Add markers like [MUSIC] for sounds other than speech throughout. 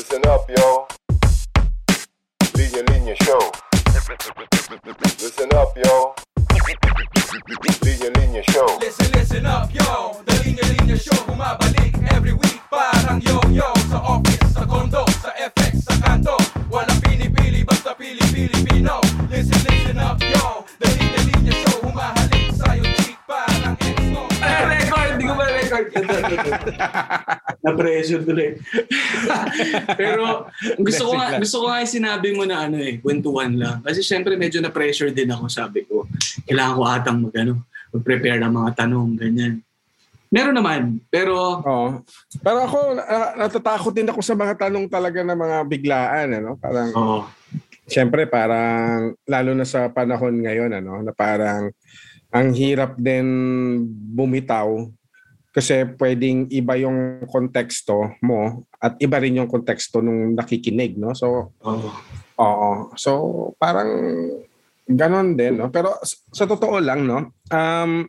Listen up, yo. Linya Linya Show. Listen up, yo. Linya Linya Show. Listen, listen up, yo The Linya Linya Show Bumabalik every week Parang yo-yo Sa office, sa condo, sa FX, sa kanto Walang pinipili, basta pili-Pilipino Listen, listen Record? [LAUGHS] Na-pressure tuloy. [LAUGHS] Pero gusto ko nga, gusto ko nga yung sinabi mo na ano eh, kwentuhan lang. Kasi syempre medyo na-pressure din ako, sabi ko. Kailangan ko atang mag, ano, mag-prepare ng mga tanong, ganyan. Meron naman, pero Oo. Pero ako, na- natatakot din ako sa mga tanong talaga ng mga biglaan. Ano? Parang, oo. Siyempre, parang, lalo na sa panahon ngayon, ano, na parang, ang hirap din bumitaw kasi pwedeng iba yung konteksto mo at iba rin yung konteksto nung nakikinig, no? So, Oo. oo. So, parang ganon din, no? Pero sa totoo lang, no? Um,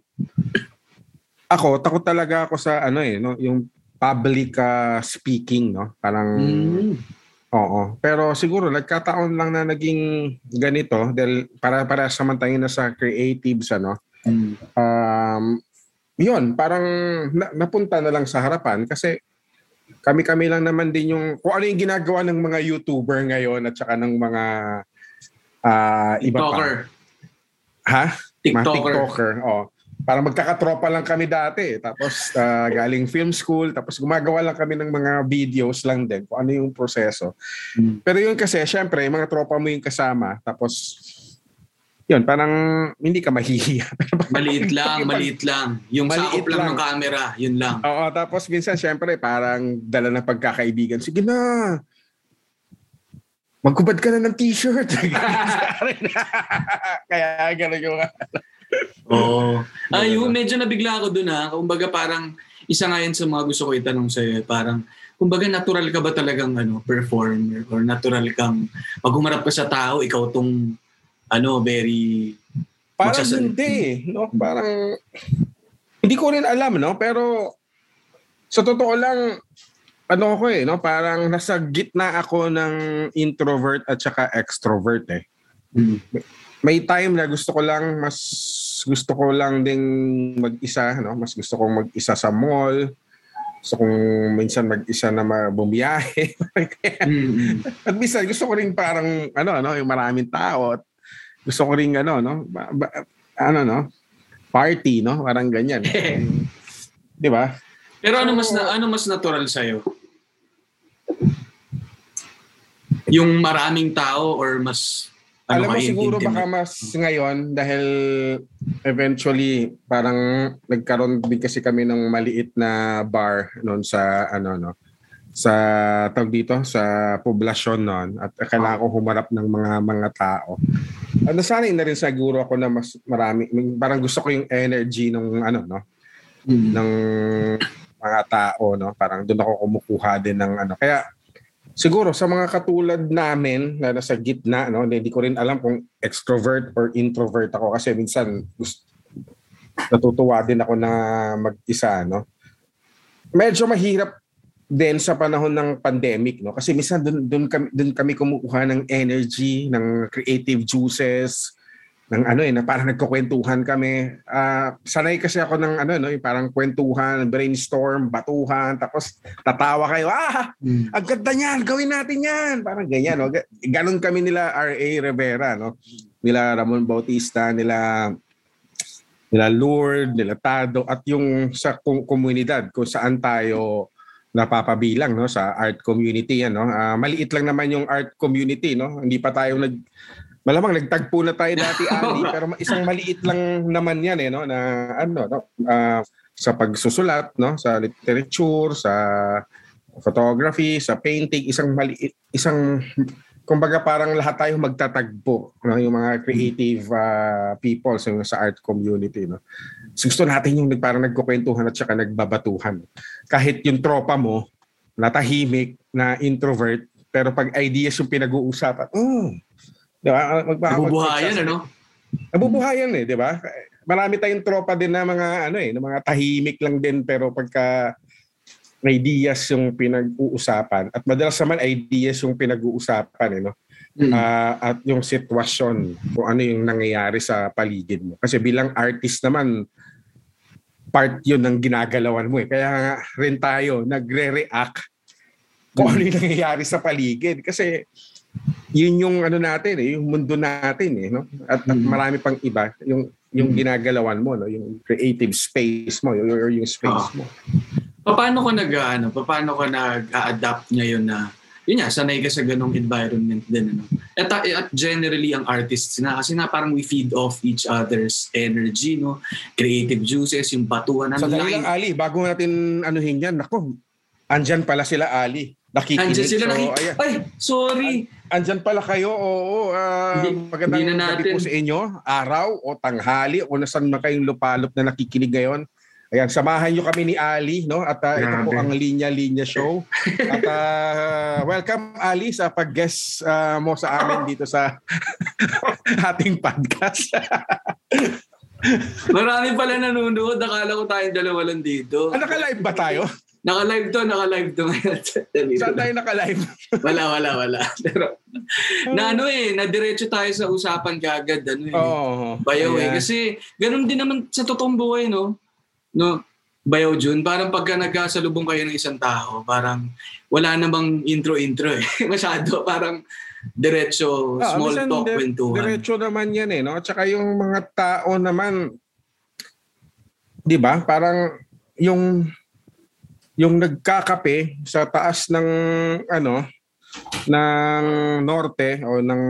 ako, takot talaga ako sa ano eh, no? Yung public ah, speaking, no? Parang, Mm. Oo. Pero siguro nagkataon lang na naging ganito dahil para para samantangin na sa creatives ano. Mm. Um, 'yun, parang na, napunta na lang sa harapan kasi kami-kami lang naman din yung kung ano yung ginagawa ng mga YouTuber ngayon at saka ng mga ah, iba pa. TikToker. Ha? Mga TikToker. TikToker. Oh. Parang magkakatropa lang kami dati. Tapos ah, galing film school. Tapos gumagawa lang kami ng mga videos lang din kung ano yung proseso. Mm. Pero yun kasi, syempre, mga tropa mo yung kasama. Tapos, yun, parang hindi ka mahihiya. [LAUGHS] Maliit lang, maliit lang. Yung Maliit sakop lang, lang. ng camera, yun lang. Oo, tapos minsan, syempre, parang dala ng pagkakaibigan. Sige na, magkubad ka na ng t-shirt. [LAUGHS] Kaya gano'n yung... Oo. Ayun, medyo nabigla ako dun ha. Kumbaga parang, isa nga yan sa mga gusto ko itanong sa'yo. eh. Parang, kumbaga natural ka ba talagang ano, performer? Or natural kang, pag humarap ka sa tao, ikaw tong, ano, very... Parang Magsasal- hindi, no? Parang hindi ko rin alam, no? Pero sa totoo lang ano ako eh, no? Parang nasa gitna ako ng introvert at saka extrovert eh. Mm. May time na gusto ko lang mas gusto ko lang ding mag-isa, no? Mas gusto kong mag-isa sa mall. Gusto kong minsan mag-isa na bumiyahe. [LAUGHS] Mm, mm. At minsan gusto ko rin parang ano ano yung maraming tao at gusto ko rin ano no ba, ba- ano no party no parang ganyan. [LAUGHS] 'Di ba? Pero ano mas na, ano mas natural sa'yo? Yung maraming tao or mas ano Alam mo siguro intimate? baka mas ngayon dahil eventually parang nagkaroon din kasi kami ng maliit na bar noon sa ano no sa tawag dito sa poblasyon noon at kailangan ko humarap ng mga mga tao. Uh, nasanay na rin siguro ako na mas marami parang gusto ko yung energy ng ano no? Mm. ng mga tao no? Parang doon ako kumukuha din ng ano. Kaya siguro sa mga katulad namin na nasa gitna no? Hindi ko rin alam kung extrovert or introvert ako. Kasi minsan gusto, natutuwa din ako na mag-isa no? Medyo mahirap din sa panahon ng pandemic no kasi minsan doon doon kami doon kami kumukuha ng energy ng creative juices ng ano eh na parang nagkukwentuhan kami Ah, sanay kasi ako ng ano no yung parang kwentuhan brainstorm batuhan tapos tatawa kayo ah Mm. ang ganda niyan, gawin natin yan. Parang ganyan, no? Ga- Ganon kami nila R.A. Rivera, no? Nila Ramon Bautista, nila nila Lourdes, nila Tado, at yung sa kom- komunidad kung saan tayo napapabilang no sa art community yan no Ah, maliit lang naman yung art community no hindi pa tayo nag malamang nagtagpo na tayo dati [LAUGHS] Ali pero isang maliit lang naman yan eh no na ano no ah, sa pagsusulat no sa literature sa photography, sa painting, isang maliit, isang kumbaga parang lahat tayo magtatagpo, no? yung mga creative uh, people sa, sa art community. No? So, gusto natin yung parang nagkukwentuhan at saka nagbabatuhan. Kahit yung tropa mo, natahimik, na introvert, pero pag ideas yung pinag-uusapan, mm, di ba? Magba- Nabubuhayan, ano? Nabubuhayan eh, di ba? Marami tayong tropa din na mga ano eh, na mga tahimik lang din pero pagka ideas yung pinag-uusapan at madalas naman ideas yung pinag-uusapan eh, no? Mm. Ah, at yung sitwasyon kung ano yung nangyayari sa paligid mo. Kasi bilang artist naman, part yun ng ginagalawan mo eh. Kaya rin tayo nagre-react kung ano yung nangyayari sa paligid. Kasi yun yung ano natin eh, yung mundo natin eh. No? At, at Mm. marami pang iba, yung yung Mm. ginagalawan mo, no? yung creative space mo, yung, or yung space Ah. mo. Paano ka nag ano, paano ka nag-adapt ngayon na yun nga, sanay ka sa ganong environment din. Ano? At, at generally, ang artists na, kasi nga parang we feed off each other's energy, no? Creative juices, yung batuan. Ang dali lang, Ali, bago natin anuhin yan, nako, andyan pala sila, Ali. Nakikinig. Andiyan sila so, naki... ayan. Ay, sorry. Andyan pala kayo, oo. ah, Hindi- magandang hindi na gabi natin- po sa inyo. Araw o tanghali o nasan man kayong lupalop na nakikinig ngayon. Ayan, samahan nyo kami ni Ali, no? At ah, ito po ang Linya Linya Show. At ah, welcome Ali sa pag-guest ah, mo sa amin dito sa [LAUGHS] ating podcast. [LAUGHS] Marami pala nanonood. Akala ko tayong dalawa lang dito. ah, naka-live ba tayo? Naka-live to, naka-live to ngayon. [LAUGHS] Saan tayo naka-live? wala, wala, wala. Pero, na ano eh, na-diretso tayo sa usapan kagad. Ano eh. Oo. Bayaw eh. Ayan. Kasi ganun din naman sa totoong buhay, no? No? Bayaw Jun, parang pagka nagkasalubong kayo ng isang tao, parang wala namang intro-intro eh. [LAUGHS] Masyado, parang diretso, Ah, small talk, di- kwentuhan. Diretso naman yan eh, no? At saka yung mga tao naman, di ba? Parang yung yung nagkakape sa taas ng ano ng norte o ng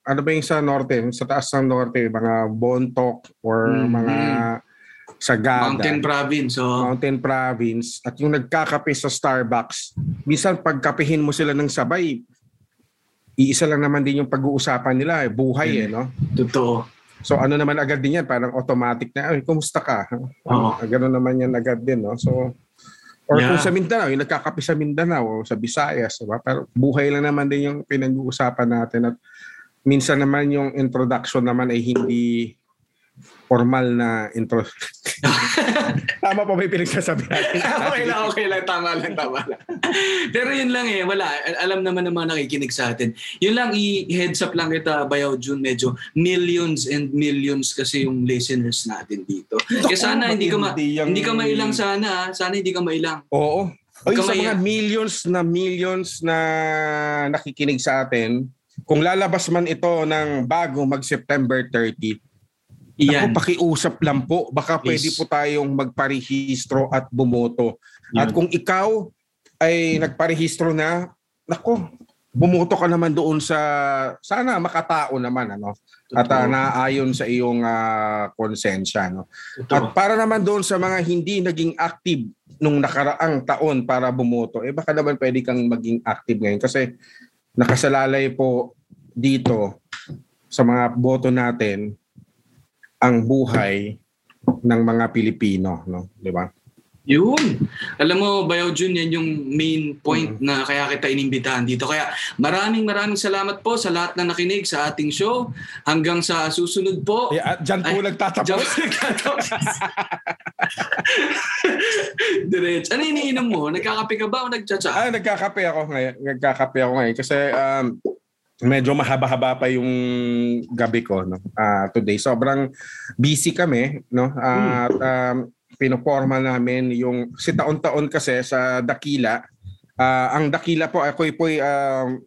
ano ba yung sa norte sa taas ng norte mga bontok or Mhm. mga sagada Mountain province, so mountain province at yung nagkakape sa Starbucks minsan pagkapehin mo sila ng sabay iisa lang naman din yung pag-uusapan nila eh, buhay eh no totoo. so ano naman agad din yan parang automatic na ay kumusta ka Oo. Ah, ganun naman yan agad din no so or Yeah. kung sa Mindanao yung nagkakape sa Mindanao o sa Visayas diba? pero buhay lang naman din yung pinag-uusapan natin at minsan naman yung introduction naman ay hindi formal na intro. [LAUGHS] Tama pa ba yung pinagsasabi natin? [LAUGHS] okay lang, okay lang. Tama lang, tama lang. [LAUGHS] Pero yun lang eh, wala. Alam naman ng mga nakikinig sa atin. Yun lang, i-heads up lang kita, Bayaw June, medyo millions and millions kasi yung listeners natin dito. Kaya sana hindi ka, ma- Hindi ka mailang sana. ah. Sana hindi ka mailang. Oo. Oy, sa mga millions na millions na nakikinig sa atin, kung lalabas man ito ng bago mag-September 30, Iyan. Ako, pakiusap lang po. Baka pwede Please. po tayong magparehistro at bumoto. Yan. At kung ikaw ay nagparehistro na, nako, bumoto ka naman doon sa, sana makatao naman, ano? At uh, Totoo. naayon sa iyong ah, konsensya, no? Totoo. At para naman doon sa mga hindi naging active nung nakaraang taon para bumoto, eh baka naman pwede kang maging active ngayon kasi nakasalalay po dito sa mga boto natin ang buhay ng mga Pilipino, no? 'Di ba? Yun. Alam mo, Bayaw Jun, yan yung main point Mm. na kaya kita inimbitahan dito. Kaya maraming maraming salamat po sa lahat na nakinig sa ating show. Hanggang sa susunod po. At dyan po nagtatapos. Diyan po nagtatapos. [LAUGHS] Diretso. Ano iniinom mo? Nagkakape ka ba o nagtsatsa? Ah, nagkakape ako ngayon. Nagkakape ako ngayon kasi um, medyo mahaba-haba pa yung gabi ko no. Ah, today sobrang busy kami no. At um, pinoporma namin yung si taon-taon kasi sa Dakila. Ah, ang Dakila po ako po um,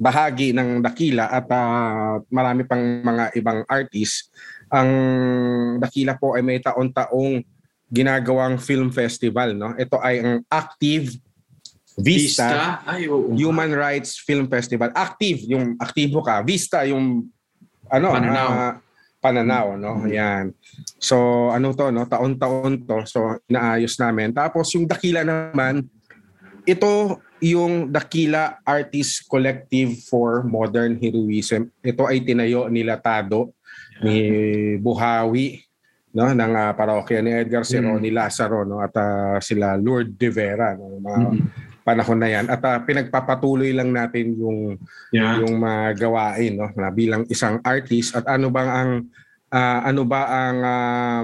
bahagi ng Dakila at ah, marami pang mga ibang artists. Ang Dakila po ay may taon-taong ginagawang film festival no. Ito ay ang Active Vista, Ay, oo. Human Rights Film Festival. Active, yung aktibo ka. Vista, yung ano, Pananaw. ah, pananaw, no? Yan. So, ano to, no? Taon-taon to. So, inaayos namin. Tapos, yung Dakila naman, ito yung Dakila Artist Collective for Modern Heroism. Ito ay tinayo ni Latado, ni Buhawi, no ng ah, parokya ni Edgar Cerro Mm. ni Lazaro no at ah, sila Lord De Vera no mga Mm. Panahon na yan at ah, pinagpapatuloy lang natin yung Yeah. yung mga gawain no na bilang isang artist at ano bang ang ah, ano ba ang ah,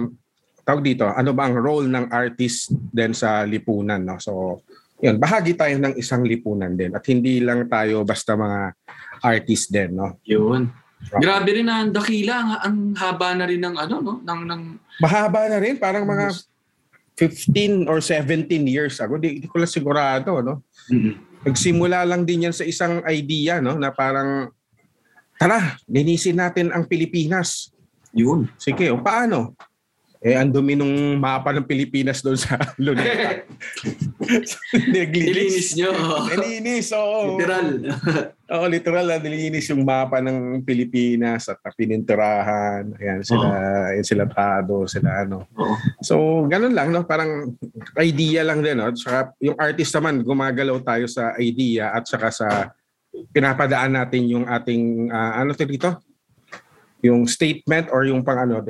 tawag dito, ano ba ang role ng artist din sa lipunan, no? So, yun, bahagi tayo ng isang lipunan din at hindi lang tayo basta mga artist din, no? Yun. Grabe rin na ang dakila, ang, ang haba na rin ng ano, no? Ng, ng, Mahaba na rin, parang mga 15 or 17 years ago. Di, di ko lang sigurado, no? Mm-mm. Nagsimula lang din yan sa isang idea, no? Na parang, tara, linisin natin ang Pilipinas. Yun. Sige, o paano? Eh, ang dumi nung mapa ng Pilipinas doon sa [LAUGHS] Luneta. [LAUGHS] Nilinis nyo. Nilinis, oo. Literal. Oo, literal na nilinis yung mapa ng Pilipinas at pininturahan. Ayan, sila, ayan sila Tado, sila ano. Oo. So, ganun lang, no? Parang idea lang din, no? Saka yung artist naman, gumagalaw tayo sa idea at saka sa pinapadaan natin yung ating, ah, ano to dito? Yung statement or yung pang ano,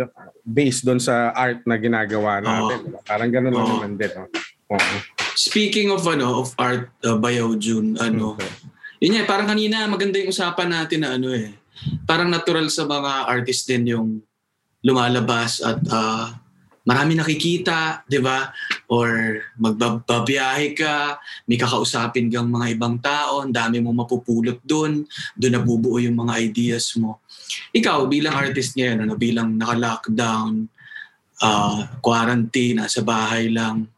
based doon sa art na ginagawa natin. diba? Parang ganun lang Oo. naman din, no? Oo. Speaking of ano of art uh, Bayaw June, ano, yun nga, parang kanina maganda yung usapan natin na ano eh. Parang natural sa mga artist din yung lumalabas at ah, marami nakikita, 'di ba? Or magbabiyahe ka, may kakausapin kang mga ibang tao, ang dami mo mapupulot doon, doon nabubuo yung mga ideas mo. Ikaw bilang artist ngayon, ano, bilang naka-lockdown, ah, quarantine, nasa bahay lang,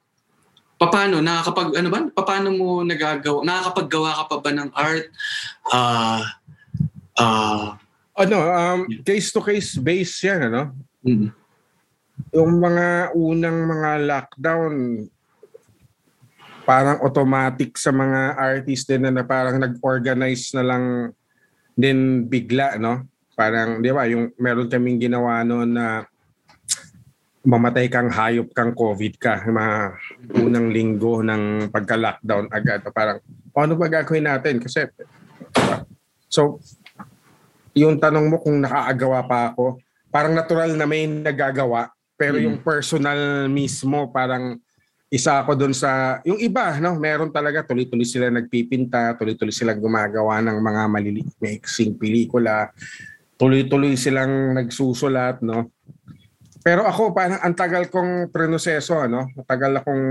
paano nakakapag ano ba? Paano mo nagagawa nakakapaggawa ka pa ba ng art? Ah ah. Ano, um, case to case base yan, ano? mm, yung mga unang mga lockdown parang automatic sa mga artist din na, na parang nag-organize na lang din bigla no parang di ba yung meron kaming ginawa noon na mamatay kang hayop kang covid ka mga unang linggo ng pagka-lockdown agad. Parang paano ba gagawin natin? Kasi so yung tanong mo kung nakaagawa pa ako parang natural na may nagagawa pero Mm. yung personal mismo parang isa ako doon sa yung iba no meron talaga tuloy-tuloy sila nagpipinta tuloy-tuloy silang gumagawa ng mga maliliit mixing pelikula tuloy-tuloy silang nagsusulat no? Pero ako parang ang tagal kong proseso ano? Matagal akong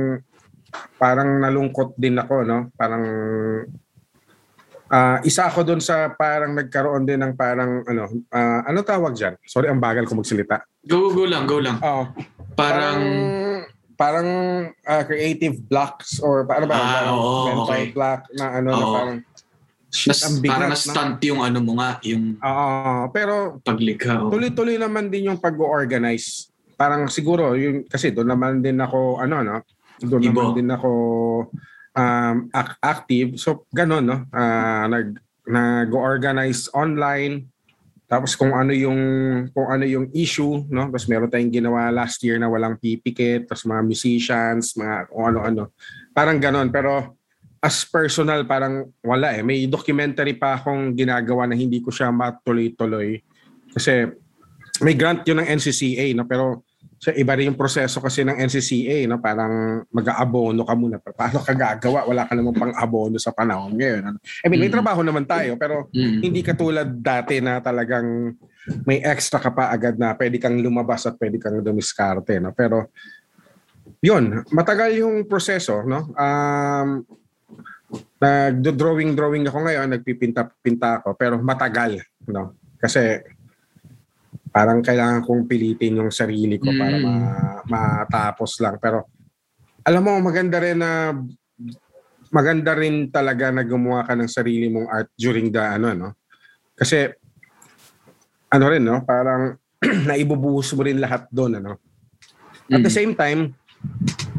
parang nalungkot din ako no? Parang ah, isa ako doon sa parang nagkaroon din ng parang ano ah, ano tawag diyan sorry ang bagal ko magsalita. Go go lang go lang. Oo. Parang parang ah, creative blocks or paano ba? Ah, Parang oo, mental okay. block na ano na Oo. parang bigat parang na. na-stunt yung ano mo nga yung Oo, pero paglikha oh. tuloy-tuloy naman din yung pag-organize. Parang siguro yung kasi doon naman din ako ano no. Doon Ibo. naman din ako um, ac- active. So ganun no. Ah, nag nag-organize online tapos kung ano yung kung ano yung issue no tapos meron tayong ginawa last year na walang pipikit tapos mga musicians mga kung ano-ano parang ganon pero as personal parang wala eh. May documentary pa akong ginagawa na hindi ko siya matuloy-tuloy. Kasi may grant yun ng NCCA no? Pero sa iba rin yung proseso kasi ng NCCA no? Parang mag-aabono ka muna. Paano ka gagawa? Wala ka namang pang-abono sa panahon ngayon ano? I mean may Mm. trabaho naman tayo pero Mm. hindi katulad dati na talagang may extra ka pa agad na pwede kang lumabas at pwede kang dumiskarte no? Pero yun matagal yung proseso no? Um nagdo-drawing drawing ako ngayon nagpipinta-pinta ako pero matagal no? Kasi parang kailangan kong pilitin yung sarili ko para Mm. ma- matapos lang. Pero alam mo maganda rin na maganda rin talaga na gumawa ka ng sarili mong art during the ano no? Kasi ano rin no? Parang [CLEARS THROAT] naibubuhos mo rin lahat doon ano? At the Mm. same time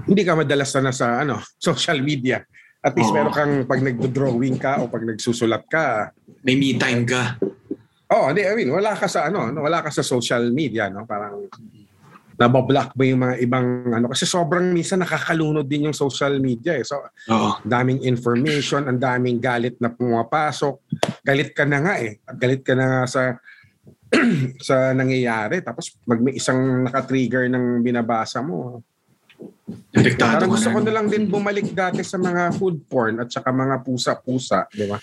hindi ka madalas na sa ano [LAUGHS] social media at least meron kang pag nagdo-drawing ka o pag nagsusulat ka may me time ka oh hindi I mean wala ka sa ano no? wala ka sa social media no parang nabablock mo yung mga ibang ano kasi sobrang minsan nakakalunod din yung social media eh so oo daming information, ang daming galit na pumapasok. Galit ka na nga eh. Galit ka na nga sa [CLEARS THROAT] sa nangyayari. Tapos mag may isang naka-trigger ng binabasa mo. Epektado Parang gusto ko na lang din bumalik dati sa mga food porn at saka mga pusa-pusa, di ba?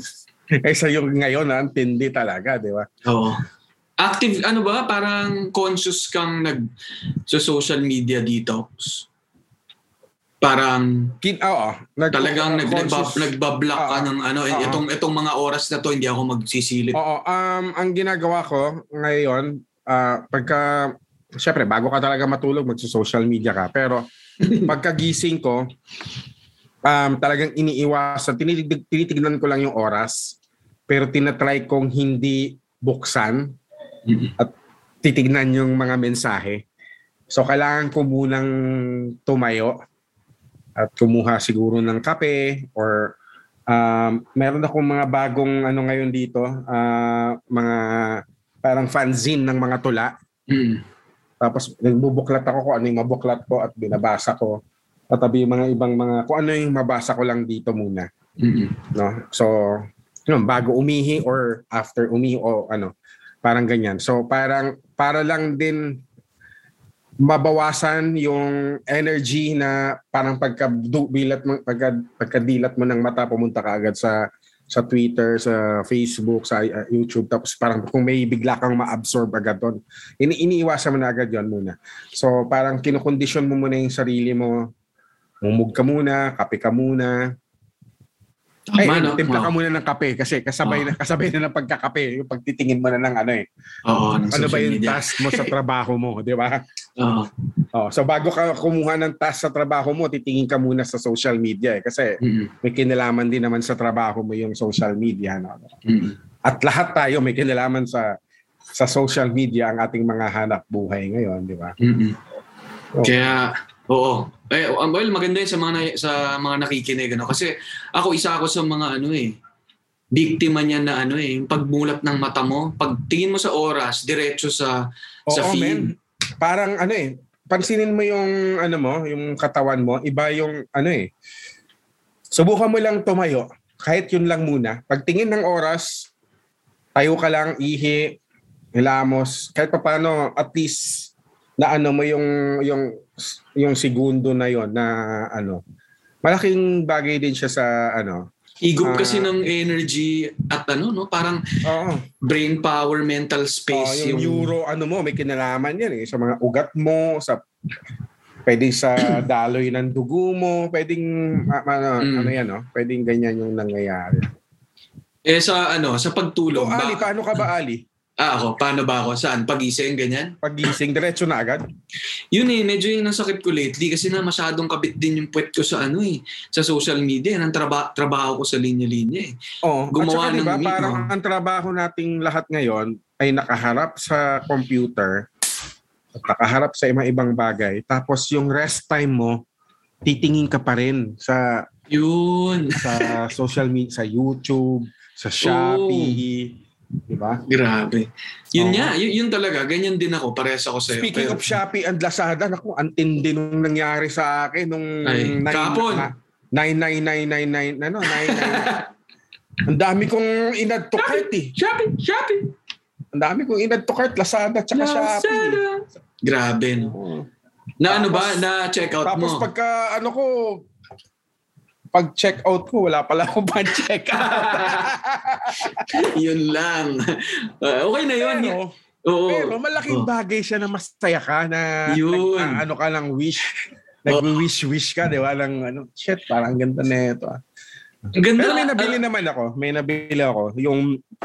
[LAUGHS] eh sa yung ngayon, ah, ang tindi talaga, di ba? oo active, ano ba, parang conscious kang nag sa social media detox. Parang Kin, oo. Nag, talagang nag, nagba, nagbablock ka ng ano, Oo. itong, itong mga oras na to, hindi ako magsisilip. Oo, um, ang ginagawa ko ngayon, ah, pagka, syempre, bago ka talaga matulog, magsa-social media ka. Pero, [CLEARS THROAT] pagkagising ko, um, talagang iniiwasan, tinitig, tinitignan ko lang yung oras, pero tinatry kong hindi buksan at titignan yung mga mensahe. So, kailangan ko munang tumayo at kumuha siguro ng kape or um, meron akong mga bagong ano ngayon dito, ah, mga parang fanzine ng mga tula. Mm. Tapos nagbubuklat ako kung ano yung mabuklat ko at binabasa ko. Tatabi yung mga ibang mga, kung ano yung mabasa ko lang dito muna. Mm. No? So, yun, bago umihi or after umihi o ano, parang ganyan. So, parang para lang din mabawasan yung energy na parang pagkabilat mo pagka, pagkadilat mo ng mata pumunta ka agad sa sa Twitter, sa Facebook, sa uh, YouTube tapos parang kung may bigla kang ma-absorb agad doon. Ini iniiwasan mo na agad 'yon muna. So parang kinokondisyon mo muna yung sarili mo. Mumug ka muna, kape ka muna, ay, Tama, no? timpla ka muna ng kape kasi kasabay na kasabay na ng pagkakape, yung pagtitingin mo na ng ano eh. Oo, Ano ba yung media. task mo sa trabaho mo, di ba? [LAUGHS] Oo. Oh, so bago ka kumuha ng task sa trabaho mo, titingin ka muna sa social media eh kasi Mm. may kinalaman din naman sa trabaho mo yung social media, no? Mm. At lahat tayo may kinalaman sa sa social media ang ating mga hanap buhay ngayon, di ba? Mm. Oo. Kaya oo. Eh well, maganda 'yun sa mga na- sa mga nakikinig ano kasi ako isa ako sa mga ano eh biktima niya na ano eh, yung pagmulat ng mata mo, pagtingin mo sa oras, diretso sa sa Oo, feed. men. Parang ano eh, pansinin mo yung ano mo, yung katawan mo, iba yung ano eh. Subukan mo lang tumayo, kahit yun lang muna. Pagtingin ng oras, tayo ka lang, ihi, hilamos, kahit pa paano, at least na ano mo yung yung yung segundo na yon na ano malaking bagay din siya sa ano Higop Ah. kasi ng energy at ano no, parang oo brain power, mental Oh, space yung, euro, ano mo, may kinalaman yan eh. Sa mga ugat mo, sa pwedeng sa [CLEARS THROAT] daloy ng dugo mo, pwedeng ah, ano, Mm. ano yan, no? Pwedeng ganyan yung nangyayari. Eh sa ano, sa So, pagtulog. Ali, ba- paano ka ba, Ali? Ah, ako, paano ba ako? Saan? Pagising, ganyan? Pagising, diretso na agad? Yun eh, medyo yung nasakit ko lately kasi na masyadong kabit din yung puwet ko sa ano eh, sa social media. Ang traba- trabaho ko sa linya-linya eh. Oo. Gumawa At saka, diba, ng meet, parang no? ang trabaho nating lahat ngayon ay nakaharap sa computer at nakaharap sa mga ibang bagay. Tapos yung rest time mo, titingin ka pa rin sa Yun. sa social media, sa YouTube, sa Shopee, di ba? Grabe. Yun Oo. nga, yun, yun talaga. Ganyan din ako. Parehas ako sa'yo. Speaking Pero- of Shopee and Lazada, naku, ang tindi nung nangyari sa akin nung Ay, nine- kahapon. na- 99999 ano 99 Ang dami kong inad to cart eh. Shopee! Shopee! Ang dami kong inad to cart Lazada tsaka Shopee. Lazada! Grabe, no? Na ano ba? Tapos- Na check out Tapos mo? pagka ano ko pag check out ko wala pala akong pan check out. [LAUGHS] yun lang. Ah, okay na yun. pero, Oo. pero malaking Oh. bagay siya na masaya ka na Yun. nag- ano ka lang wish. Nag-wish-wish ka, di ba? Lang, ano, shit, parang ganda na ito. Ah. Ang ganda. Pero may nabili ah, naman ako. May nabili ako. Yung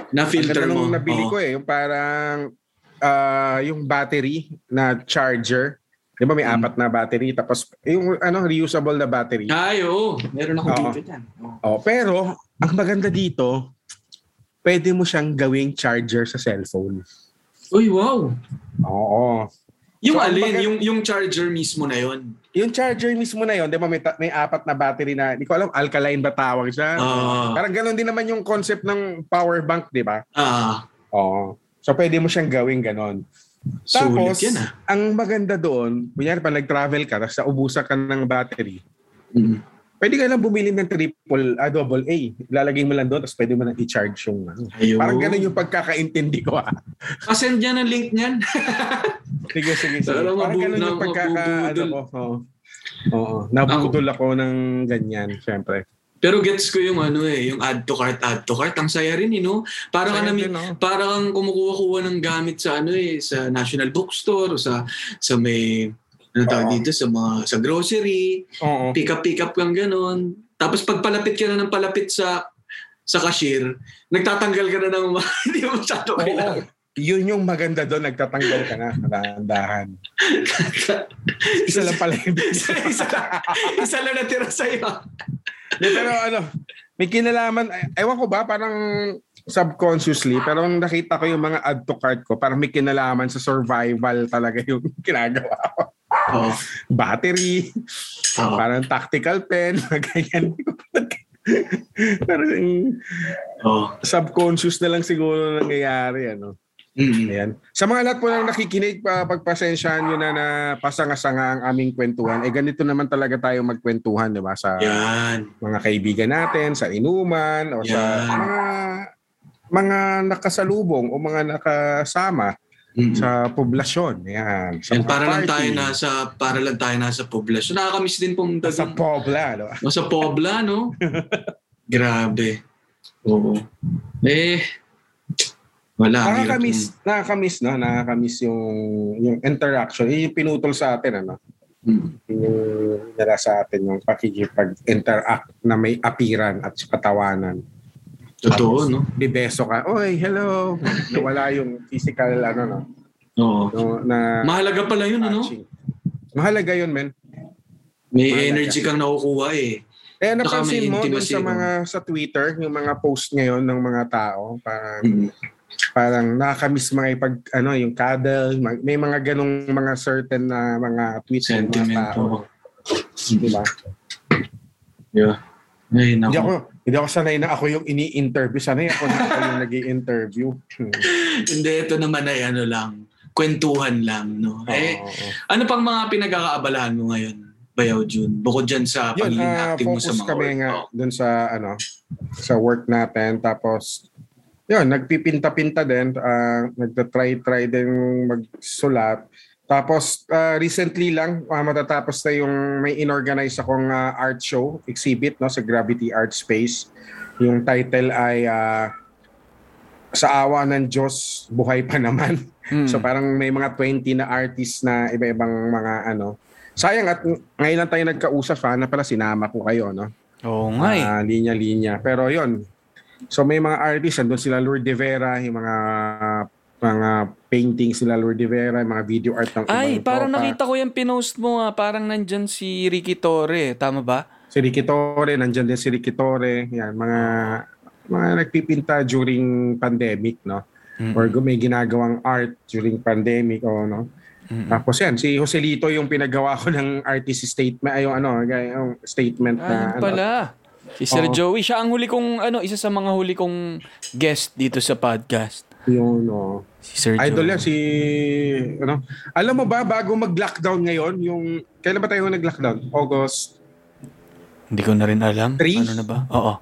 na-filter mo. nabili Oo. ko eh. Yung parang ah, yung battery na charger. Di ba may Hmm. apat na battery? Tapos yung ano reusable na battery. Ay, oo. Meron akong Oo. dito dyan. Oo. Oh, pero ang maganda dito, pwede mo siyang gawing charger sa cellphone. Uy, wow. Oo. Yung So, alin, baga- yung, yung charger mismo na yon. Yung charger mismo na yon, 'di ba may, ta- may apat na battery na, hindi ko alam alkaline ba tawag siya? Ah. Parang ganoon din naman yung concept ng power bank, 'di ba? Ah, Oo. So pwede mo siyang gawing ganon. Sulit Tapos, yan ah. ang maganda doon, kunyari pa nag-travel ka, tapos naubusan ka ng battery, Mm. pwede ka lang bumili ng triple, ah, double A. Ilalagay mo lang doon, tapos pwede mo nang i-charge yung ano. Ayun. Parang ganun yung pagkakaintindi ko. Ah. Pasend niya ng link niyan. [LAUGHS] Sige, sige, sige. Para Parang mabu- ganun yung na- pagkaka, ano ko. Oo. Oo. Nabudol ako ng ganyan, syempre. Pero gets ko yung ano eh, yung add to cart, add to cart. Ang saya rin eh, no? Parang ano, din, no? parang kang kumukuha-kuha ng gamit sa ano eh, sa National Bookstore o sa sa may ano tawag dito sa mga sa grocery, Oo. pick up pick up kang ganun. Tapos pag palapit ka na ng palapit sa sa cashier, nagtatanggal ka na ng mga [LAUGHS] hindi mo masyado kailangan. Yun yung maganda doon, nagtatanggal ka na, dahan-dahan. [LAUGHS] Isa lang pala yung isa, isa, lang, isa lang natira sa'yo. Hindi, pero ano, may kinalaman, ewan ko ba, parang subconsciously, pero nung nakita ko yung mga add to cart ko, parang may kinalaman sa survival talaga yung [LAUGHS] ginagawa ko. Oo. Battery, Oo. parang tactical pen, ganyan. [LAUGHS] parang Oo. subconscious na lang siguro nangyayari, ano. Mm. Ayan. Sa mga lahat po na nakikinig, pa, pagpasensyahan nyo na na pasanga-sanga ang aming kwentuhan. Eh ganito naman talaga tayo magkwentuhan, di ba? Sa Yan. mga kaibigan natin, sa inuman, o sa Yan. mga mga nakasalubong o mga nakasama Mm. sa poblasyon. Yan. Sa mga para lang tayo nasa para lang tayo nasa poblasyon. Nakakamiss din pong Sa dagang pobla, no? sa pobla, no? [LAUGHS] Grabe. Oo. Eh, wala. Nakakamiss, ng- nakakamiss, no? Nakakamiss yung, yung interaction. Yung pinutol sa atin, ano? Mm. Yung nila sa atin, yung pakikipag-interact na may apiran at katawanan. Totoo, no? Bibeso ka, oy, hello. Nawala yung physical, ano, no? Oo. no na Mahalaga pala yun, ano? Mahalaga yun, men. May Mahalaga. energy kang nakukuha eh. Eh, napansin mo dun sa mga sa Twitter, yung mga post ngayon ng mga tao, parang Mm. Parang nakakamiss mga ipag ano, yung cuddle, may mga ganong mga certain na mga tweets ng mga Sentiment. tao. Di ba? Yeah. Ay, Hindi ako hindi ako sanay na ako yung ini-interview. Sanay ako na ako yung nag interview [LAUGHS] Hindi, ito naman ay ano lang. Kwentuhan lang, no? Eh, ano pang mga pinagkakaabalahan mo ngayon, Bayaw June? Bukod dyan sa Yun, pagiging ah, active mo sa mga kami work. nga Oo. dun sa ano sa work natin tapos yun, nagpipinta-pinta din, ah, nagta-try-try din magsulat. Tapos ah, recently lang ah, matatapos na yung may inorganize akong ah, art show, exhibit no sa Gravity Art Space. Yung title ay ah, sa awa ng Diyos, buhay pa naman. Mm. So parang may mga 20 na artists na iba-ibang mga ano. Sayang at ngayon lang tayo nagkausap, sana pala sinama ko kayo, no? Oo nga eh. Ah, linya-linya. Pero yon So may mga artists, andun sila Lourdes de Vera, yung mga mga paintings sila Lourdes de Vera, yung mga video art ng Ay, parang tropa. nakita ko yung pinost mo nga. Parang nandyan si Ricky Torre. Tama ba? Si Ricky Torre, nandyan din si Ricky Torre. Yan, mga mga nagpipinta during pandemic, no? Mm. Or may ginagawang art during pandemic, o no? Mm-mm. Tapos yan, si Joselito yung pinagawa ko ng artist statement, ay yung ano, yung statement Ah, na yun ano, pala. Si Sir Oo. Joey. Siya ang huli kong, ano, isa sa mga huli kong guest dito sa podcast. yung no. Si Sir Idol Joey. yan si ano. Alam mo ba bago mag-lockdown ngayon, yung kailan ba tayo nag-lockdown? August. Hindi ko na rin alam. Three? Ano na ba? Oo.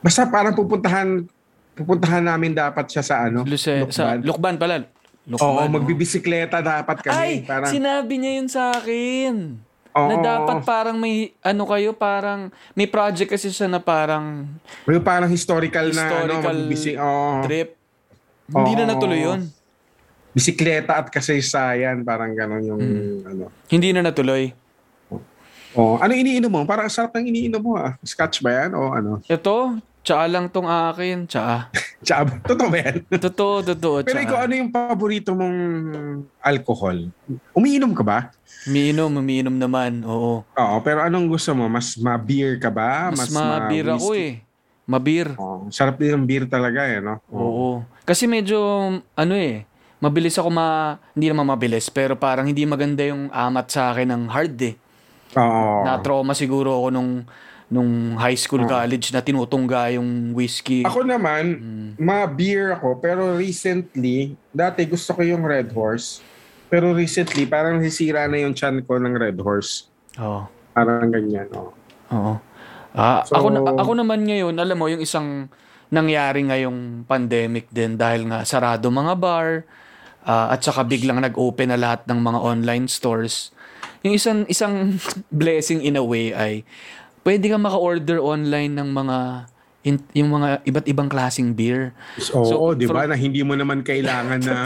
Basta parang pupuntahan pupuntahan namin dapat siya sa ano? Luce, sa Lukban. Lukban pala. Lukban. Oo, oh. magbibisikleta dapat kami. Ay, parang, sinabi niya yun sa akin. Oo. Na dapat parang may, ano kayo, parang, may project kasi siya na parang Yung parang historical, na ano, Historical oo. trip. Hindi na natuloy yun. bisikleta at kasaysayan, parang gano'n yung Hmm. ano. Hindi na natuloy. Oh, ano iniinom mo? Parang ang sarap ng iniinom mo ah. Scotch ba yan o ano? Ito, tsaa lang tong akin. Tsaa. [LAUGHS] Tsaba. Totoo ba yan? [LAUGHS] Totoo, totoo. Pero tsaa. ikaw, ano yung paborito mong alcohol? Umiinom ka ba? Umiinom, umiinom naman. Oo. Oo, pero anong gusto mo? Mas ma-beer ka ba? Mas, mabir ako eh. Mabir. Oh, sarap din ng beer talaga eh, no? Oo. Kasi medyo, ano eh, mabilis ako ma... Hindi naman mabilis, pero parang hindi maganda yung amat sa akin ng hard eh. Oo. Na-trauma siguro ako nung, nung high school, college na tinutungga yung whiskey. Ako naman, Hmm. ma-beer ako, pero recently, dati gusto ko yung Red Horse. Pero recently, parang nasisira na yung chan ko ng Red Horse. Oo. Parang ganyan, oh. Oo. Ah, So- ako, ako naman ngayon, alam mo, yung isang nangyari ngayong pandemic din dahil nga sarado mga bar ah, at saka biglang nag-open na lahat ng mga online stores. Yung isang isang [LAUGHS] blessing in a way ay pwede ka maka-order online ng mga in- yung mga iba't ibang klasing beer. Oo, So, di ba? Na hindi mo naman kailangan na...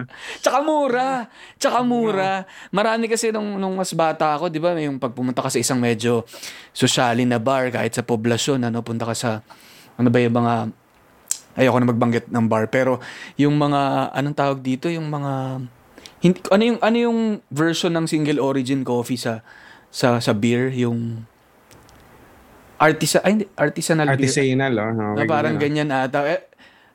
[LAUGHS] Tsaka mura. Tsaka mura. Marami kasi nung, nung mas bata ako, di ba, yung pagpumunta ka sa isang medyo sosyalin na bar, kahit sa poblasyon, ano, punta ka sa, ano ba yung mga, ayoko na magbanggit ng bar, pero yung mga, anong tawag dito, yung mga, hindi, ano yung, ano yung version ng single origin coffee sa, sa, sa beer, yung, artisa, ay, hindi, artisanal beer. Artisanal, oh. Na Okay, parang ganyan. ganyan ata. Eh,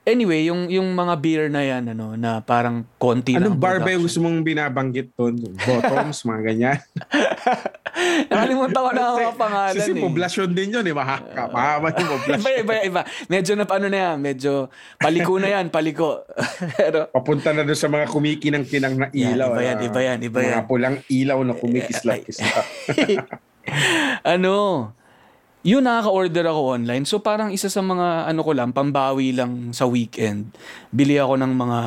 anyway, yung yung mga beer na yan ano na parang konti lang. Anong bar ba yung gusto mong binabanggit doon? Bottoms, mga ganyan. [LAUGHS] Nakalimutan ko na ang mga pangalan Kasi eh. poblasyon din yun, eh. Mahaka, mahaba yung iba, poblasyon. iba, iba. Medyo na ano na yan, medyo paliko na yan, paliko. [LAUGHS] Pero, Papunta na doon sa mga kumikinang-kinang na Yan, ilaw. iba yan, ah. iba yan, iba yan. Mga pulang ilaw na kumikislap-kislap. [LAUGHS] ano, yun nakaka-order ako online. So parang isa sa mga ano ko lang, pambawi lang sa weekend. Bili ako ng mga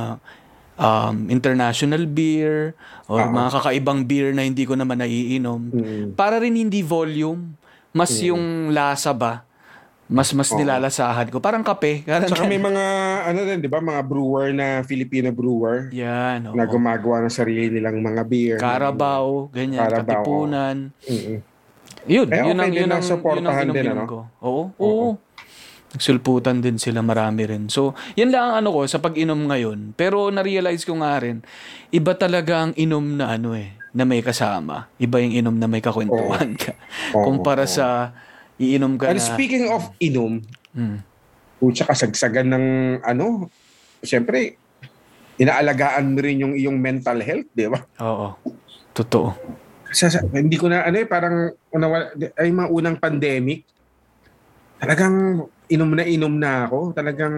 um, international beer or Oo. mga kakaibang beer na hindi ko naman naiinom. Mm. Para rin hindi volume, mas yung lasa ba, mas mas Oo. nilalasahan ko. Parang kape. Parang Tsaka may mga, ano din, di ba, mga brewer na Filipino brewer Yan, oo. na gumagawa ng sarili nilang mga beer. Carabao, ganyan, Carabao, katipunan. Mm-mm. Yun, Eh, yun okay ang, din yun ang, yun ang din, ano? ko. Oo, oo. Nagsulputan din sila, marami rin. So, yan lang ang ano ko sa pag-inom ngayon. Pero na-realize ko nga rin, iba talaga ang inom na ano eh, na may kasama. Iba yung inom na may kakwentuhan ka. [LAUGHS] Oo, Kumpara oo. sa iinom ka And na... speaking of inom, Hmm. Pucha kasagsagan ng ano, siyempre, inaalagaan mo rin yung iyong mental health, di ba? Oo. Totoo. Sa, hindi ko na, ano eh, parang, una, ay mga unang pandemic, talagang inom na inom na ako. Talagang,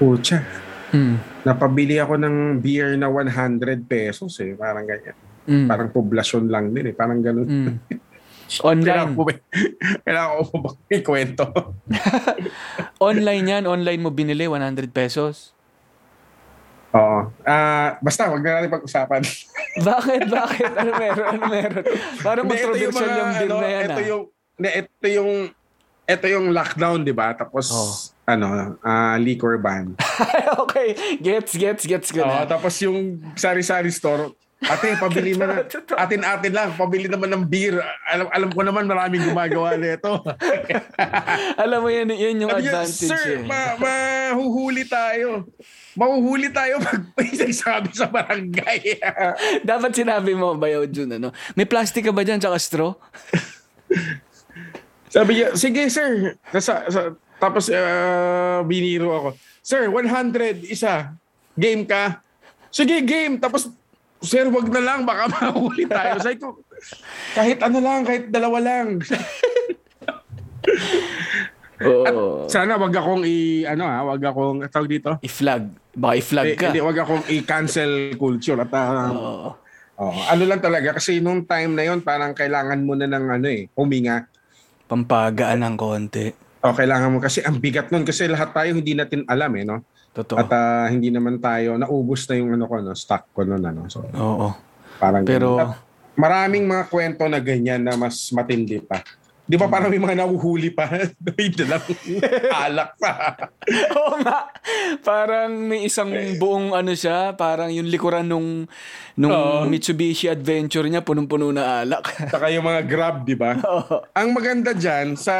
pucha, Mm. napabili ako ng beer na 100 pesos eh. Parang ganyan. Mm. Parang poblasyon lang din eh. Parang ganun. [LAUGHS] Mm. Online. [LAUGHS] kailangan ko ba ikwento? [LAUGHS] Online yan. Online mo binili 100 pesos. Oo. Ah, basta, wag na natin pag-usapan. [LAUGHS] Bakit? Bakit? Ano meron? Ano meron? Parang controversial yung, mga, bill ano, na yan Ito ah. yung, hindi, ito yung, ito yung lockdown, di ba? Tapos, Oh. ano, ah, liquor ban. [LAUGHS] okay. Gets, gets, gets ko Oo, na. tapos yung sari-sari store, ate, [LAUGHS] pabili mo na. Atin-atin lang, pabili naman ng beer. Alam, alam ko naman maraming gumagawa nito. [LAUGHS] Alam mo yan, yun yung Sabi advantage Sir, eh. ma mahuhuli tayo. Mahuhuli tayo [LAUGHS] pag may nagsabi sa barangay. Dapat sinabi mo, Bayaw Jun, ano? May plastic ka ba dyan, tsaka straw? Sabi niya, sige sir. Nasa, sa, tapos uh, biniro ako. Sir, 100 isa. Game ka? Sige, game. Tapos, sir, wag na lang. Baka [LAUGHS] mahuli tayo. Sabi ko, kahit ano lang, kahit dalawa lang. [LAUGHS] Oo. Sana wag akong i, ano ha, wag akong, tawag dito. I-flag. Baka i-flag Eh, ka. Hindi, wag akong i-cancel culture. At, ah, Oo. oh, ano lang talaga, kasi nung time na yon parang kailangan mo na ng ano eh, huminga. Pampagaan ng konti. O, kailangan mo, kasi ang bigat nun, kasi lahat tayo hindi natin alam eh, no? Totoo. At ah, hindi naman tayo, naubos na yung ano ko, no, stock ko nun, ano. So, Oo. parang Pero-. At maraming mga kwento na ganyan na mas matindi pa. Di ba parang may mga nahuhuli pa? [LAUGHS] may dalang [LAUGHS] alak pa. [LAUGHS] Oo nga. Parang may isang buong ano siya, parang yung likuran nung, nung Oo. Mitsubishi Adventure niya, punong-puno na alak. Saka yung mga grab, di ba? Ang maganda dyan, sa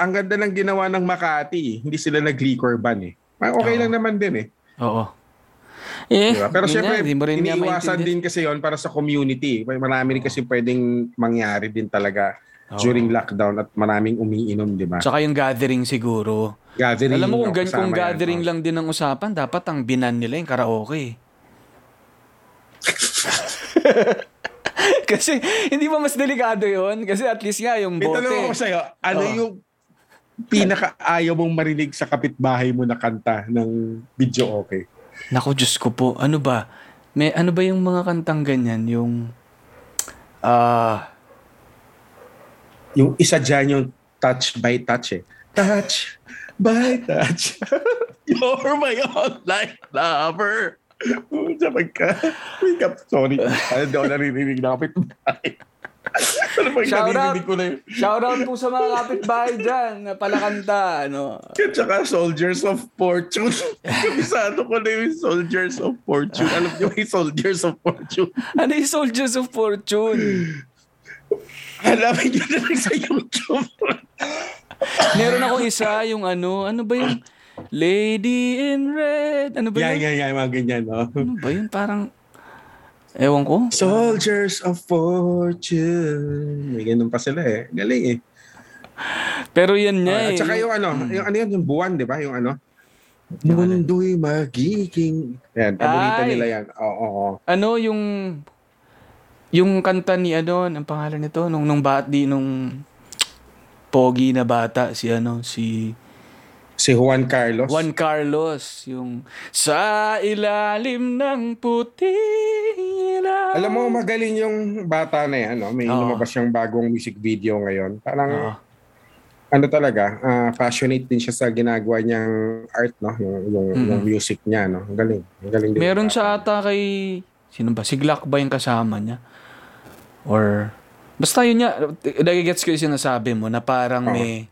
ang ganda ng ginawa ng Makati, hindi sila nag-liquor ban eh. Ah, Okay Oo. lang naman din eh. Oo. Eh, Diba? Pero yun syempre, nga, di mo rin iniiwasan maintindihan. din kasi yon para sa community. May Marami rin kasi pwedeng mangyari din talaga Oo. during lockdown at maraming umiinom, di ba? Tsaka yung gathering siguro. Gathering. Alam mo kung, no, gan- kung kasama yan, gathering no? lang din ang usapan, dapat ang binan nila yung karaoke. [LAUGHS] [LAUGHS] Kasi hindi ba mas delikado yon Kasi at least nga yung May tanong ako bote. sa'yo, ano Oo. yung pinaka-ayaw mong marinig sa kapitbahay mo na kanta ng video okay? Naku, Diyos ko po. Ano ba? May ano ba yung mga kantang ganyan? Yung ah Yung isa dyan yung touch by touch eh. Touch by touch. [LAUGHS] You're my online lover. Wake up. Sorry. Ano daw naririnig na kapitbahay. [LAUGHS] Ano Shout out. ko na yun? Shoutout po sa mga kapitbahay dyan na palakanta. Ano. At saka Soldiers of Fortune. [LAUGHS] Kabisado ko na yung Soldiers of Fortune. Alam niyo yung Soldiers of Fortune. Ano yung Soldiers of Fortune? Hanapin niyo na lang sa YouTube. Meron akong isa, yung ano, ano ba yung Lady in Red? Ano ba yan, yun? yan, yan. Mga ganyan, no? Ano ba yun? Parang, ewan ko. Soldiers of Fortune. May ganun pa sila eh. Galing eh. Pero yan niya Ah, eh. at saka yung ano, yung ano yan, yung buwan, di ba? Yung ano? Mundo'y magiging... Yan, paborito nila yan. Oo, oo, oo. ano yung yung kanta ni ano, ang pangalan nito nung nung bat di nung pogi na bata si ano si Si Juan Carlos. Juan Carlos yung sa ilalim ng puting ilaw. Alam mo, magaling yung bata na yan. No? May Oo. lumabas siyang bagong music video ngayon. Parang, Oo. ano talaga, ah, passionate din siya sa ginagawa niyang art, no? Yung, yung, Mm-mm. yung music niya, no? Ang galing. Ang galing din. Meron siya ata kay sino ba? Si Glock ba yung kasama niya? Or basta yun niya, nagigets ko yung sinasabi mo na parang Oo. may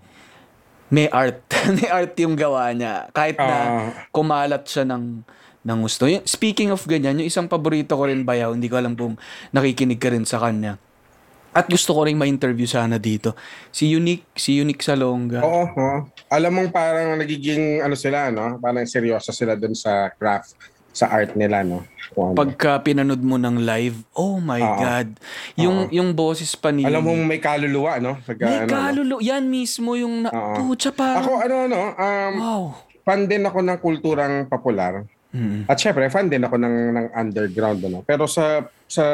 may art. [LAUGHS] may art yung gawa niya. Kahit na Ah. kumalat siya ng ng gusto. Speaking of ganyan, yung isang paborito ko rin bayaw, hindi ko alam kung nakikinig ka rin sa kanya. At gusto ko rin ma-interview sana dito. Si Unique, si Unique Salonga. Oo, oo. Alam mong parang nagiging, ano sila, no? Parang seryoso sila dun sa craft, sa art nila, no? Ano. Pagka pinanood mo ng live, oh my Oo. God. Yung, Oo. yung boses pa ni... Alam mong may kaluluwa, no? Pagka, May ano, no? kalulo. Yan mismo yung... Na, Oo. Pucha, parang... Ako, ano, ano, um, wow. fan din ako ng kulturang popular. Mm. At syempre, fan din ako ng, ng underground. Ano? Pero sa sa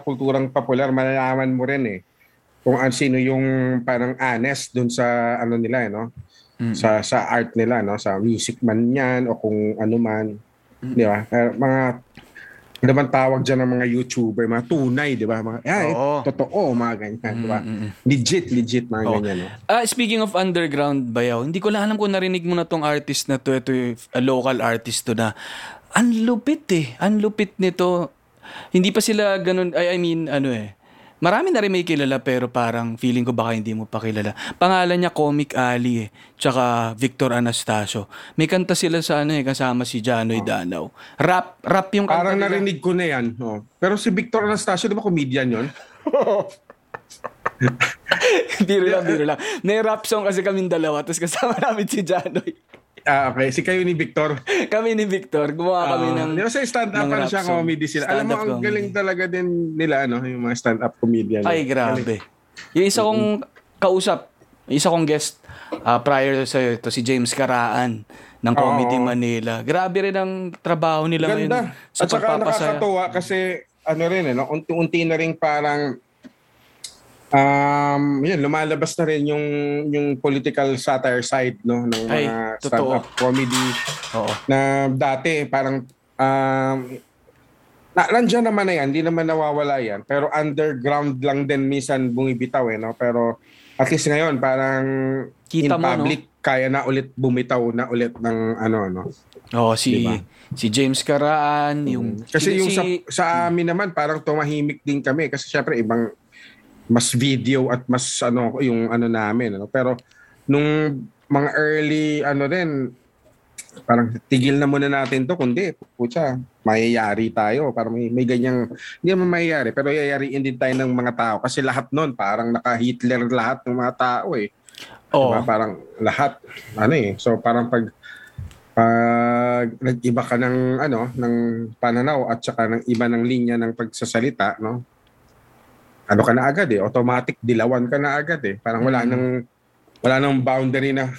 kulturang popular, malalaman mo rin eh kung an sino yung parang honest dun sa ano nila eh, no? Mm. Sa sa art nila, no? Sa music man yan o kung ano man. Di ba? Eh, mga ano man tawag dyan ng mga YouTuber, mga tunay, di ba? Mga, ah, eh, Oo. totoo, mga ganyan, di ba? Mm, mm, mm. Legit, legit, mga Oo. ganyan, no? Ah, speaking of underground bayaw, hindi ko lang alam kung narinig mo na tong artist na to, ito yung a local artist to na ang lupit eh. Ang lupit nito. Hindi pa sila ganun, I, I mean, ano eh. Marami na rin may kilala pero parang feeling ko baka hindi mo pa kilala. Pangalan niya Comic Ali eh. Tsaka Victor Anastasio. May kanta sila sa ano eh, kasama si Janoy Danaw. Rap, rap yung kanta Parang nila. narinig ko na yan. Oh. Pero si Victor Anastasio, di ba comedian yon? [LAUGHS] biro lang, biro [LAUGHS] lang. May rap song kasi kaming dalawa, tapos kasama namin si Janoy. Ah, okay. Si kayo ni Victor. [LAUGHS] kami ni Victor, gumawa kami Ah, ng... Di ba sa stand-up ng ano siya, song. comedy sila. Alam mo, ang comedy. galing talaga din nila, ano, yung mga stand-up comedian. Ay, grabe. Yung isa kong kausap, yung isa kong guest ah, prior sa ito, si James Karaan ng Comedy Oo. Manila. Grabe rin ang trabaho nila ngayon Ganda. sa At saka pagpapasaya. nakakatuwa kasi, ano rin, ano, unti-unti na rin parang, um, yun, lumalabas na rin yung, yung political satire side, no, ng Ay, mga stand-up comedy. Oo. na dati parang um, na, nandiyan naman na yan, hindi naman nawawala yan. Pero underground lang din minsan bumibitaw eh, no? Pero at least ngayon parang Kita in mo, no? public kaya na ulit bumitaw na ulit ng ano ano. Oo, si Diba? si James Karaan, yung Kasi si- yung sa, si- sa amin naman parang tumahimik din kami kasi syempre ibang mas video at mas ano yung ano namin ano pero nung mga early ano din parang tigil na muna natin to kundi putya mayayari tayo para may may ganyang hindi naman mayayari pero yayariin din tayo ng mga tao kasi lahat nun parang naka-Hitler lahat ng mga tao eh Oo. Diba? Parang lahat ano eh. So parang pag pag nag-iba ka ng ano ng pananaw at saka ng iba ng linya ng pagsasalita, no? Ano ka na agad eh, automatic dilawan ka na agad eh. Parang wala Mm. nang wala nang boundary na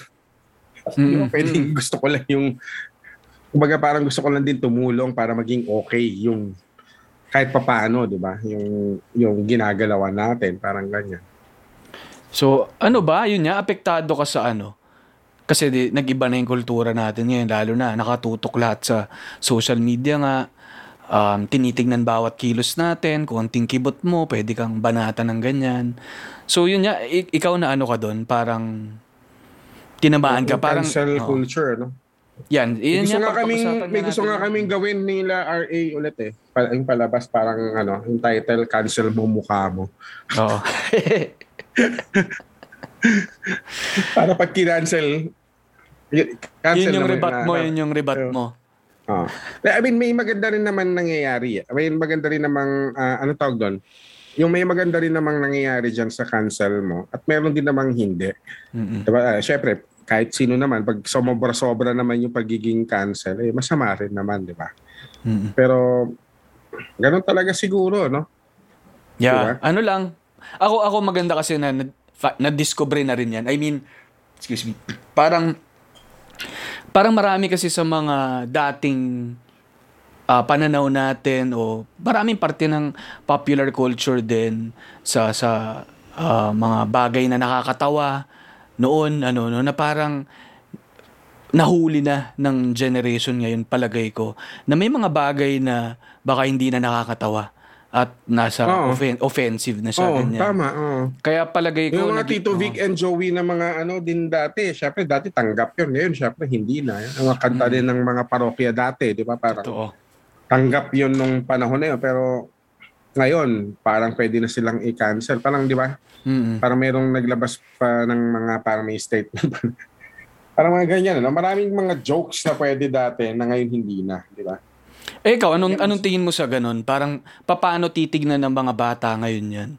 Mm, [LAUGHS] ba, mm, pwedeng gusto ko lang yung kumbaga parang gusto ko lang din tumulong para maging okay yung kahit papaano, 'di ba? Yung yung ginagalawan natin, parang ganyan. So, ano ba? Yun nga, apektado ka sa ano? Kasi di, nag-iba na yung kultura natin ngayon, lalo na nakatutok lahat sa social media nga. Um, tinitingnan bawat kilos natin, konting kibot mo, pwede kang banata ng ganyan. So, yun ik- ikaw na ano ka doon, parang tinamaan ka, parang... cancel Oo. culture, no? Yan, May yun gusto yan, nga kaming may gusto nga kaming gawin nila RA ulit eh. Pa, yung palabas parang ano, yung title cancel mo mukha mo. Oo. [LAUGHS] Para pag kinancel cancel yun yung rebat na- mo, na- yun yung rebat mo. Oh. I mean, may maganda rin naman nangyayari. May maganda rin namang, ah, ano tawag doon? Yung may maganda rin namang nangyayari dyan sa cancel mo at meron din namang hindi. Mm-mm. Diba? Ah, Siyempre, kahit sino naman, pag sumobra-sobra naman yung pagiging cancel, eh, masama rin naman, di ba? Pero, ganun talaga siguro, no? Yeah, Diba? ano lang. Ako ako maganda kasi na na- na-discover na rin yan. I mean, excuse me. Parang parang marami kasi sa mga dating ah, pananaw natin o maraming parte ng popular culture din sa sa ah, mga bagay na nakakatawa noon ano no na parang nahuli na ng generation ngayon palagay ko na may mga bagay na baka hindi na nakakatawa at nasa Oo. offen- offensive na siya Oo, ganyan. tama. oo. Kaya palagay ko Yung mga nagi- Tito. Vic and Joey na mga ano din dati, syempre dati tanggap yun. Ngayon, syempre hindi na. Ang mga kanta din ng mga parokya dati, di ba? Parang Totoo. tanggap yun nung panahon na yun. Pero ngayon, parang pwede na silang i-cancel. Parang, di ba? Mm-mm. Parang merong naglabas pa ng mga parang may statement. [LAUGHS] parang mga ganyan. No? Maraming mga jokes na pwede dati na ngayon hindi na. Di ba? Eh ikaw, anong, anong tingin mo sa ganun? Parang papaano titignan ng mga bata ngayon yan?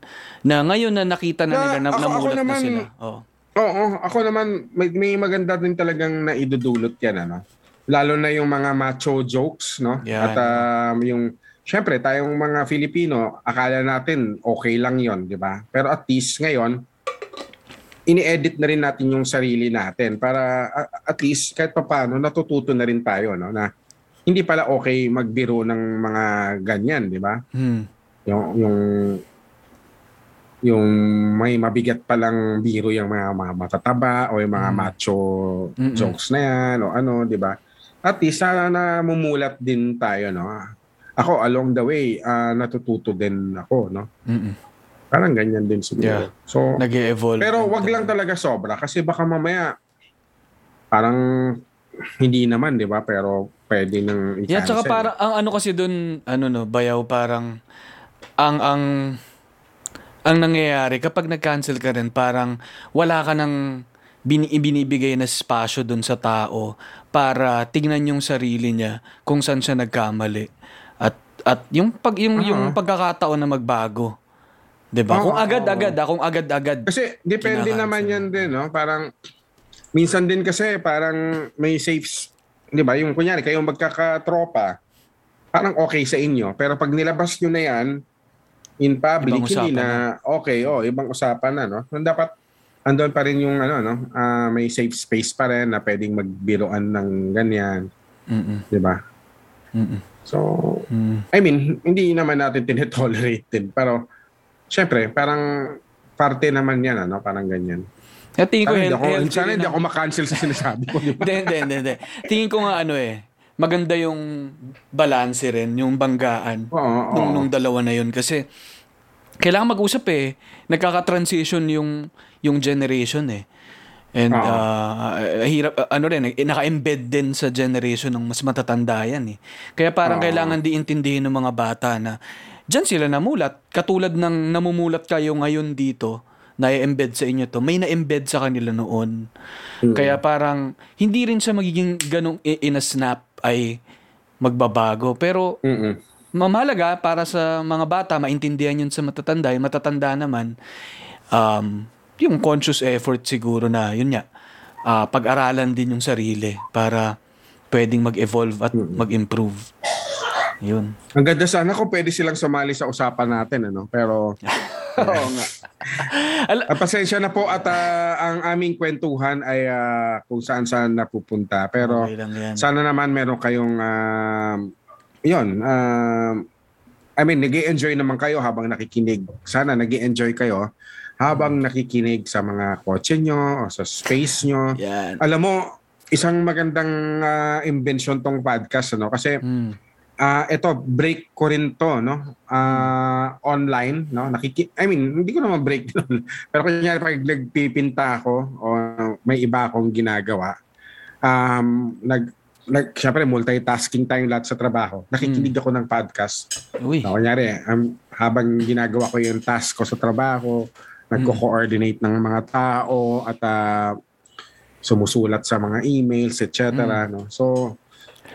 Na ngayon na nakita na Na, nila na ako- ako namulat na naman- sila. Oh. Oo, ako naman, may, may maganda din talagang naidudulot yan. Ano? Lalo na yung mga macho jokes. No? Yan. At um, yung, syempre, tayong mga Filipino, akala natin okay lang yon di ba? Pero at least ngayon, ini-edit na rin natin yung sarili natin para at least kahit papaano natututo na rin tayo no na hindi pala okay magbiro ng mga ganyan, di ba? Hmm. Yung yung yung may mabigat palang biro yung mga, mga matataba o yung mga Mm. macho Mm-mm. jokes na yan o ano, di ba? At least sana mumulat din tayo, no? Ako, along the way, ah, natututo din ako, no? Mm-mm. Parang ganyan din siguro. Yeah. So, Nag-evolve. pero din wag lang talaga sobra kasi baka mamaya parang hindi naman, di ba? Pero pwede nang Yeah, tsaka i-cancel. parang ang ano kasi doon, ano no, bayaw parang ang ang ang nangyayari kapag nag-cancel ka rin, parang wala ka nang bin- ibinibigay na spasyo doon sa tao para tignan yung sarili niya kung saan siya nagkamali. At at yung pag yung yung pagkakataon na magbago. 'Di ba? Oo, Kung agad-agad, ah, kung agad-agad. Kasi depende naman yan din, no? Parang, minsan din kasi parang may safe, di ba? Yung kunyari, kayong magkakatropa, parang okay sa inyo. Pero pag nilabas nyo na yan, in public, Ibang hindi na, okay, oh, ibang usapan na, no? So, dapat, andun pa rin yung, ano, no? ah, may safe space pa rin na pwedeng magbiroan ng ganyan, di ba? So, Mm. I mean, hindi naman natin [LAUGHS] tinetolerate din. Pero, syempre, parang parte naman yan, ano? Parang ganyan. Tingin ko Sana hindi healthy ako, rin sana hindi ang- ako makancel sa sinasabi ko. Di ba? [LAUGHS] Hindi, hindi, hindi, hindi. Tingin ko nga ano eh, maganda yung balance rin, yung banggaan Oo, oo. nung, nung dalawa na yun. Kasi kailangan mag-usap eh. Nagkaka-transition yung, yung generation eh. And Oo. ah, hirap, ah, ano rin, eh, naka-embed din sa generation ng mas matatanda yan eh. Kaya parang kailangan di intindihin ng mga bata na dyan sila namulat. Katulad ng namumulat kayo ngayon dito, na-embed sa inyo to, may na-embed sa kanila noon. Kaya parang hindi rin siya magiging ganong in a snap ay magbabago. Pero Mm-mm. mamalaga para sa mga bata, maintindihan yun sa matatanda. Yung matatanda naman, um, yung conscious effort siguro na, yun nga, ah, pag-aralan din yung sarili para pwedeng mag-evolve at mag-improve. Yun. Ang ganda sana kung pwede silang sumali sa usapan natin. Ano? Pero, [LAUGHS] Oo [LAUGHS] nga. ah, pasensya na po at ah, ang aming kwentuhan ay ah, kung saan saan napupunta. Pero, Okay sana naman meron kayong, um, yun, um, I mean, nag enjoy naman kayo habang nakikinig. Sana nag enjoy kayo habang nakikinig sa mga kotse nyo o sa space nyo. Yan. Alam mo, isang magandang ah, invention tong podcast ano kasi Mm. Ah ito break ko rin to no Ah, online no nakiki I mean hindi ko naman break [LAUGHS] din pero kunyari pag nagpipinta ako o may iba akong ginagawa um nag like, syempre, multitasking tayong lahat sa trabaho. Nakikinig ako ng podcast. Uy. So, kunyari, um, habang ginagawa ko yung task ko sa trabaho, nagko-coordinate ng mga tao at ah, sumusulat sa mga emails, etc. No? So,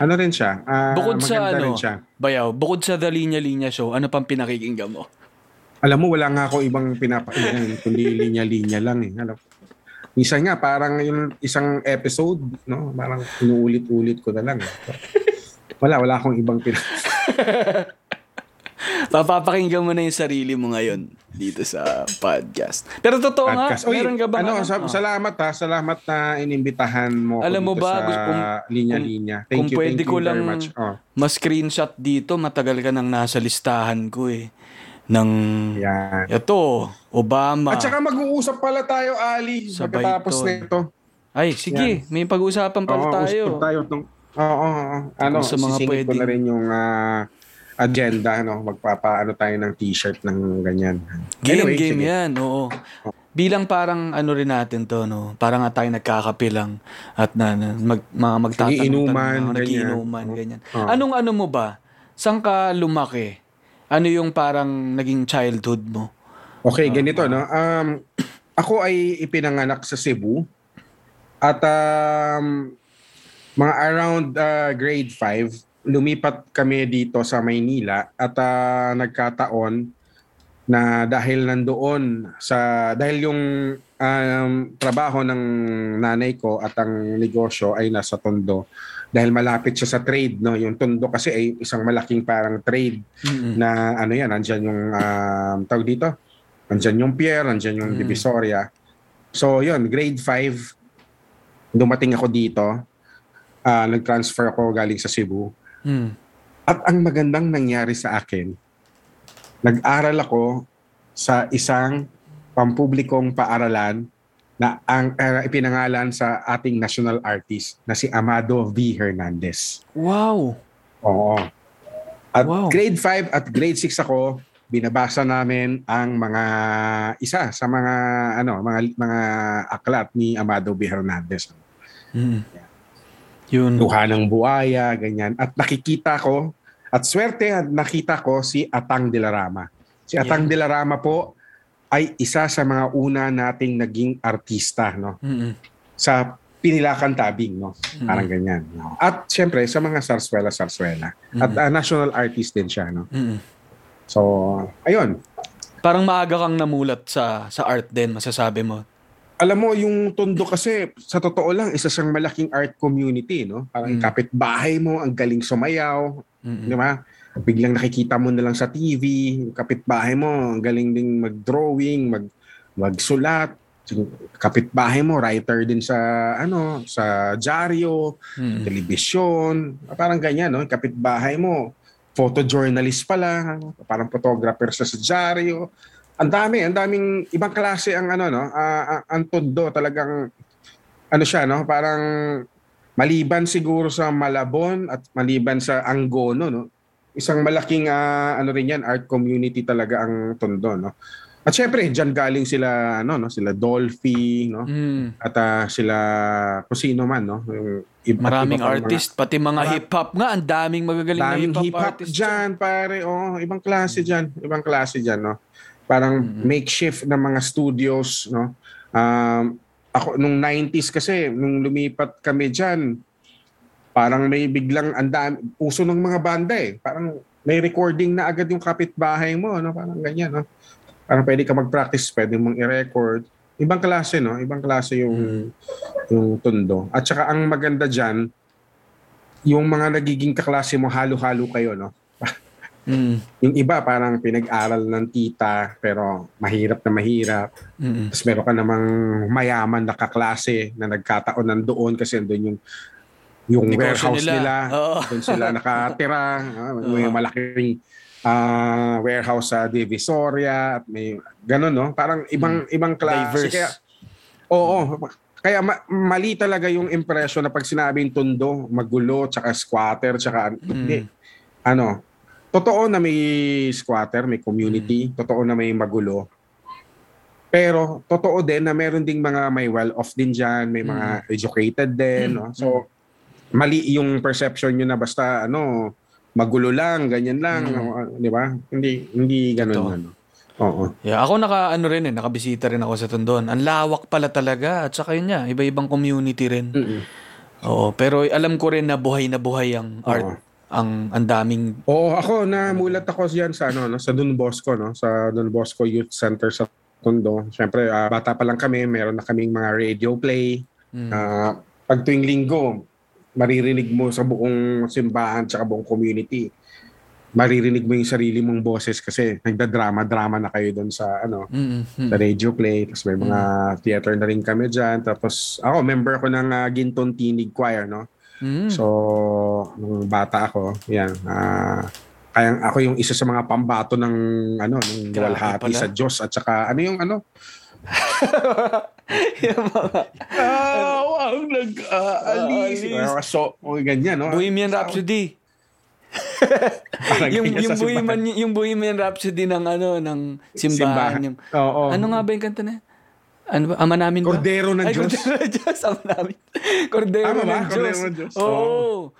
ano rin siya? ah, Bukod sa ano, rin siya. Bayaw, bukod sa The Linya Linya Show, ano pang pinakikinggan mo? Alam mo, wala nga ako ibang pinapakinggan, [LAUGHS] kundi linya-linya lang eh. Alam, minsan nga, parang yung isang episode, no? Parang inuulit-ulit ko na lang. Eh. Wala, wala akong ibang pin... [LAUGHS] Papapakinggan mo na yung sarili mo ngayon dito sa podcast. Pero totoo podcast. nga, Uy, meron ka ba? ano, sa- salamat ha. Salamat na inimbitahan mo Alam mo ba, sa kung- linya-linya. Thank kung you, pwede thank ko you lang- much. Oh, Ma-screenshot dito, matagal ka nang nasa listahan ko eh. Ng, yan. ito, Obama. At saka mag-uusap pala tayo, Ali, Sabay pagkatapos ito. nito. Ay, sige, may pag-uusapan pala Oo, tayo. usap tayo. Tong, oo, oo. Ano, Kung sa mga sisingit ko na rin yung ah, agenda. No? Magpapaano tayo ng t-shirt ng ganyan. Game, Anyway, game sige. yan, oo. Bilang parang ano rin natin to, no? Parang nga tayo nagkakapilang at na, na mag, mga magtatanong mga ganyan. nagiinuman, Oo. ganyan. Oo. Anong ano mo ba? Saan ka lumaki? Ano yung parang naging childhood mo? Okay, ganito, no? Um, [CLEARS THROAT] ako ay ipinanganak sa Cebu. At um, mga around uh, grade 5, lumipat kami dito sa Maynila at uh, nagkataon na dahil nandoon sa dahil yung um, trabaho ng nanay ko at ang negosyo ay nasa Tondo dahil malapit siya sa trade no yung Tondo kasi ay isang malaking parang trade Mm-mm. na ano yan, andyan yung um, tawag dito, andyan yung pier, andyan yung Mm. divisoria. So yun, grade 5, dumating ako dito, ah, nag-transfer ako galing sa Cebu. Mm. At ang magandang nangyari sa akin, nag-aral ako sa isang pampublikong paaralan na ang uh, ipinangalan sa ating national artist na si Amado V. Hernandez. Wow. Oo. At Wow. grade 5 at grade 6 ako, binabasa namin ang mga isa sa mga ano, mga mga aklat ni Amado B. Hernandez. Mm. Yun. Luha ng buaya, ganyan. At nakikita ko, at swerte at nakita ko si Atang de la Rama. Si Atang de la Rama po ay isa sa mga una nating naging artista no Mm-mm. sa Pinilakan Tabing no Mm. parang ganyan no? at syempre sa mga sarswela sarswela at Mm. ah, national artist din siya no Mm-mm. so ayun Parang maaga kang namulat sa sa art din, masasabi mo. Alam mo yung Tondo kasi sa totoo lang isa siyang malaking art community no parang Mm. kapitbahay mo ang galing sumayaw Mm-mm. di ba biglang nakikita mo na lang sa TV kapitbahay mo ang galing ding mag-drawing mag magsulat kapitbahay mo writer din sa ano sa dyaryo Mm-mm. telebisyon, parang ganyan, no? Kapitbahay mo, photojournalist pala, parang photographer sa sa dyaryo. Ang dami, ang daming ibang klase ang ano, no? Ah, ang tondo talagang ano siya, no? Parang maliban siguro sa Malabon at maliban sa Angono, no? Isang malaking ah, ano rin yan, art community talaga ang tondo, no? At syempre, diyan galing sila ano no, sila Dolphy, no? Mm. At ah, sila kung sino man, no? Yung iba- Maraming iba pang mga- artist, pati mga hip-hop nga, ang daming magagaling na daming hip-hop, hip-hop artist dyan, pare. Oh, ibang klase dyan. Ibang klase dyan, no? Parang makeshift na mga studios, no? Um, ako, nung 90s kasi, nung lumipat kami dyan, parang may biglang andam uso ng mga banda eh. Parang may recording na agad yung kapitbahay mo, no? Parang ganyan, no? Parang pwede ka mag-practice, pwede mong i-record. Ibang klase, no? Ibang klase yung yung tundo. At saka ang maganda diyan, yung mga nagiging kaklase mo halo-halo kayo, no? Mm. Yung iba parang pinag-aral ng tita pero mahirap na mahirap. Mm-mm. Tapos meron ka namang mayaman na kaklase na nagkataon nandoon kasi doon yung yung Negosyo warehouse nila. nila. Oo. Doon sila [LAUGHS] nakatira. Ah, may malaking ah, warehouse sa Divisoria at may ganun no. Parang ibang ibang klase. Diverse. kaya Oo. Kaya ma- mali talaga yung impression na pag sinabing tundo, magulo, tsaka squatter, tsaka Mm. hindi. Ano, totoo na may squatter, may community, Mm. totoo na may magulo. Pero totoo din na meron ding mga may well-off din dyan, may mga Mm. educated din. No? So, mali yung perception nyo na basta ano magulo lang, ganyan lang, Mm. di ba? Hindi hindi ganun Totoo. ano. Oo. Yeah, ako naka ano rin eh, nakabisita rin ako sa Tondon. Ang lawak pala talaga at saka yun niya, iba-ibang community rin. Mm-mm. Oo, pero alam ko rin na buhay na buhay ang art. Ang ang daming Oo, ako namulat ako diyan sa ano, no, sa Don Bosco, no, sa Don Bosco Youth Center sa Tondo. Siyempre, ah, bata pa lang kami, meron na kaming mga radio play. mm, Ah, pag tuwing linggo, maririnig mo sa buong simbahan at buong community. Maririnig mo yung sarili mong boses kasi nagdadrama-drama na kayo doon sa ano, mm, mm, sa radio play. Tapos may mga theater na rin kami dyan. Tapos ako, member ako ng ah, Ginton Tinig Choir, no? Mm. So, nung bata ako, yan. ah kaya ako yung isa sa mga pambato ng ano ng Grabe walhati pala. sa Diyos at saka ano yung ano [LAUGHS] Yung mga Aw, ang nag-aalis. Aalis. so, o ganyan, no? Bohemian Rhapsody. Parang [LAUGHS] yung ganyan yung sa simbahan. Bohemian yung Bohemian Rhapsody ng ano ng simbahan. Yung, Oo. Ano nga ba yung kanta na? Ano ba? Ama namin ba? Kordero ng Ay, Diyos. Kordero ng Diyos. Ama namin. [LAUGHS] Kordero Tama ba? ng Diyos. Kordero ng Diyos. Oo.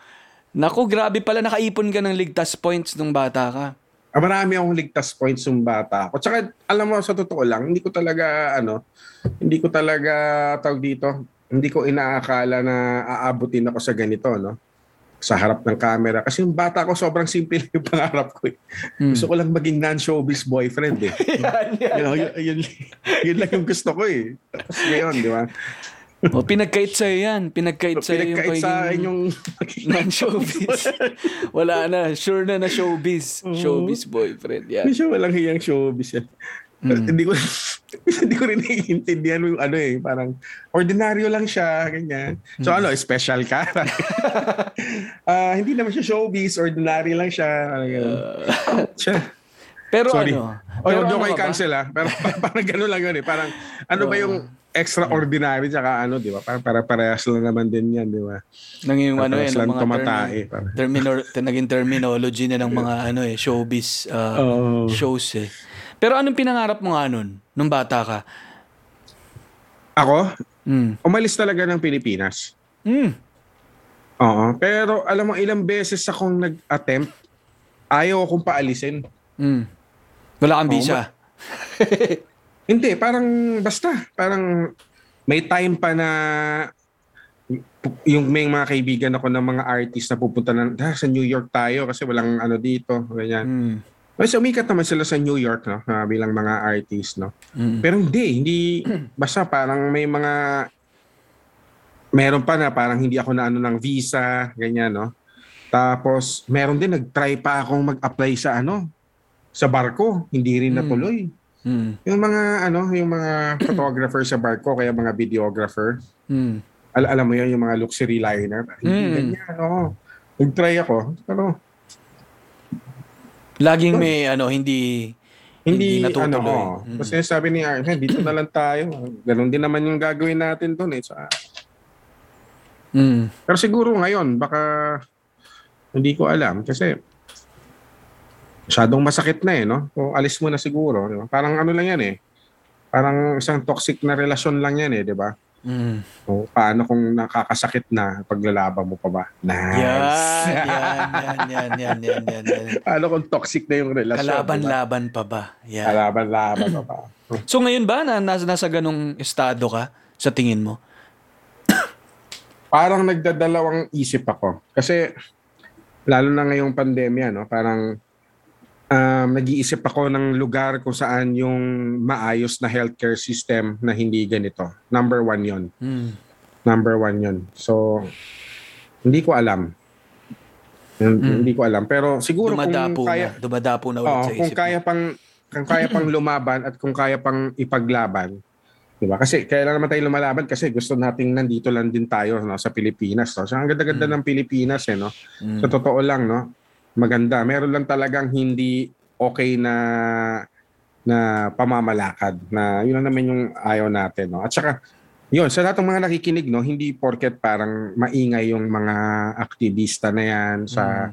Naku, grabe pala. Nakaipon ka ng ligtas points nung bata ka. Ah, marami akong ligtas points yung bata ako. Tsaka, alam mo, sa totoo lang, hindi ko talaga, ano, hindi ko talaga, tawag dito, hindi ko inaakala na aabutin ako sa ganito, no? Sa harap ng camera. Kasi yung bata ko, sobrang simple [LAUGHS] yung pangarap ko. Eh. Hmm. Gusto ko lang maging non-showbiz boyfriend, eh. [LAUGHS] yan, yan. you know, yun, yun, yun lang yung gusto ko, eh. Tapos ngayon, di ba? O, pinagkait sa'yo yan. Pinagkait sa'yo yung Pinagkait sa akin yung... [LAUGHS] non-showbiz. Wala na. Sure na na showbiz. Showbiz boyfriend. Yan. Hindi siya walang hiyang showbiz yan. Mm. Hindi ko [LAUGHS] hindi ko rin naiintindihan yung ano eh, parang ordinaryo lang siya, ganyan. So Mm. ano, special ka? [LAUGHS] Ah, hindi naman siya showbiz, ordinary lang siya. ganun. siya. Pero Sorry. ano? O pero yung ano ba? cancel ah. Pero [LAUGHS] pa- parang gano'n lang yun eh. Parang ano ba yung extraordinary tsaka ano, di ba? Parang para parehas lang naman din yan, di ba? Nang yung ano eh, ng mga tumatae. termi- Parang. terminor- naging terminology na ng mga ano eh, showbiz uh, Oo. shows eh. Pero anong pinangarap mo nga nun, nung bata ka? Ako, Mm. umalis talaga ng Pilipinas. Mm. Oo. Pero alam mo, ilang beses akong nag-attempt, ayaw akong paalisin. Mm. Wala kang visa. [LAUGHS] Hindi, parang basta. Parang may time pa na yung may mga kaibigan ako ng mga artist na pupunta na "Ah, sa New York tayo kasi walang ano dito. Ganyan. Mm. Kasi umikat naman sila sa New York no, ah, bilang mga artist. No? Mm. Pero hindi, hindi, [CLEARS THROAT] basta parang may mga, meron pa na parang hindi ako na ano ng visa, ganyan, no? Tapos, meron din, nag-try pa akong mag-apply sa ano, sa barko, hindi rin Mm. natuloy. Mm. Yung mga, ano, yung mga [CLEARS THROAT] photographer sa barko, kaya mga videographer, Mm. al- alam mo yun, yung mga luxury liner, hindi Mm. ganyan, no? Nag-try ako, pero Laging may ano, hindi hindi, Hindi natutuloy. ano, Mm. kasi sabi ni Arne, dito na lang tayo. Ganon din naman yung gagawin natin doon eh. Sa, Mm. Pero siguro ngayon, baka hindi ko alam kasi masyadong masakit na eh, no? Kung alis mo na siguro, di ba? Parang ano lang yan eh. Parang isang toxic na relasyon lang yan eh, di ba? Mm. O, paano kung nakakasakit na paglalaban mo pa ba? Nice. [LAUGHS] Yan, yan, yan, yan, yan, yan, yan. Paano kung toxic na yung relasyon? Kalaban-laban pa ba? Yan. Kalaban-laban pa ba? [CLEARS THROAT] So ngayon ba na nasa, nasa ganong estado ka sa tingin mo? [CLEARS THROAT] parang nagdadalawang isip ako. Kasi lalo na ngayong pandemya, no? Parang um, nag-iisip ako ng lugar kung saan yung maayos na healthcare system na hindi ganito. Number one yon Mm. Number one yon So, hindi ko alam. Hindi ko alam. Pero siguro Dumadapo kung kaya, na. Dumadapo na ulit Oo, sa isip kung kaya pang kung kaya pang [LAUGHS] lumaban at kung kaya pang ipaglaban. 'Di ba? Kasi kailan naman tayo lumalaban kasi gusto nating nandito lang din tayo no sa Pilipinas, no. So ang ganda-ganda ng Pilipinas eh, no. Mm. Sa totoo lang, no. Maganda. Meron lang talagang hindi okay na na pamamalakad na yun lang naman yung ayaw natin no? At saka yun sa lahat ng mga nakikinig no hindi porket parang maingay yung mga aktivista na yan sa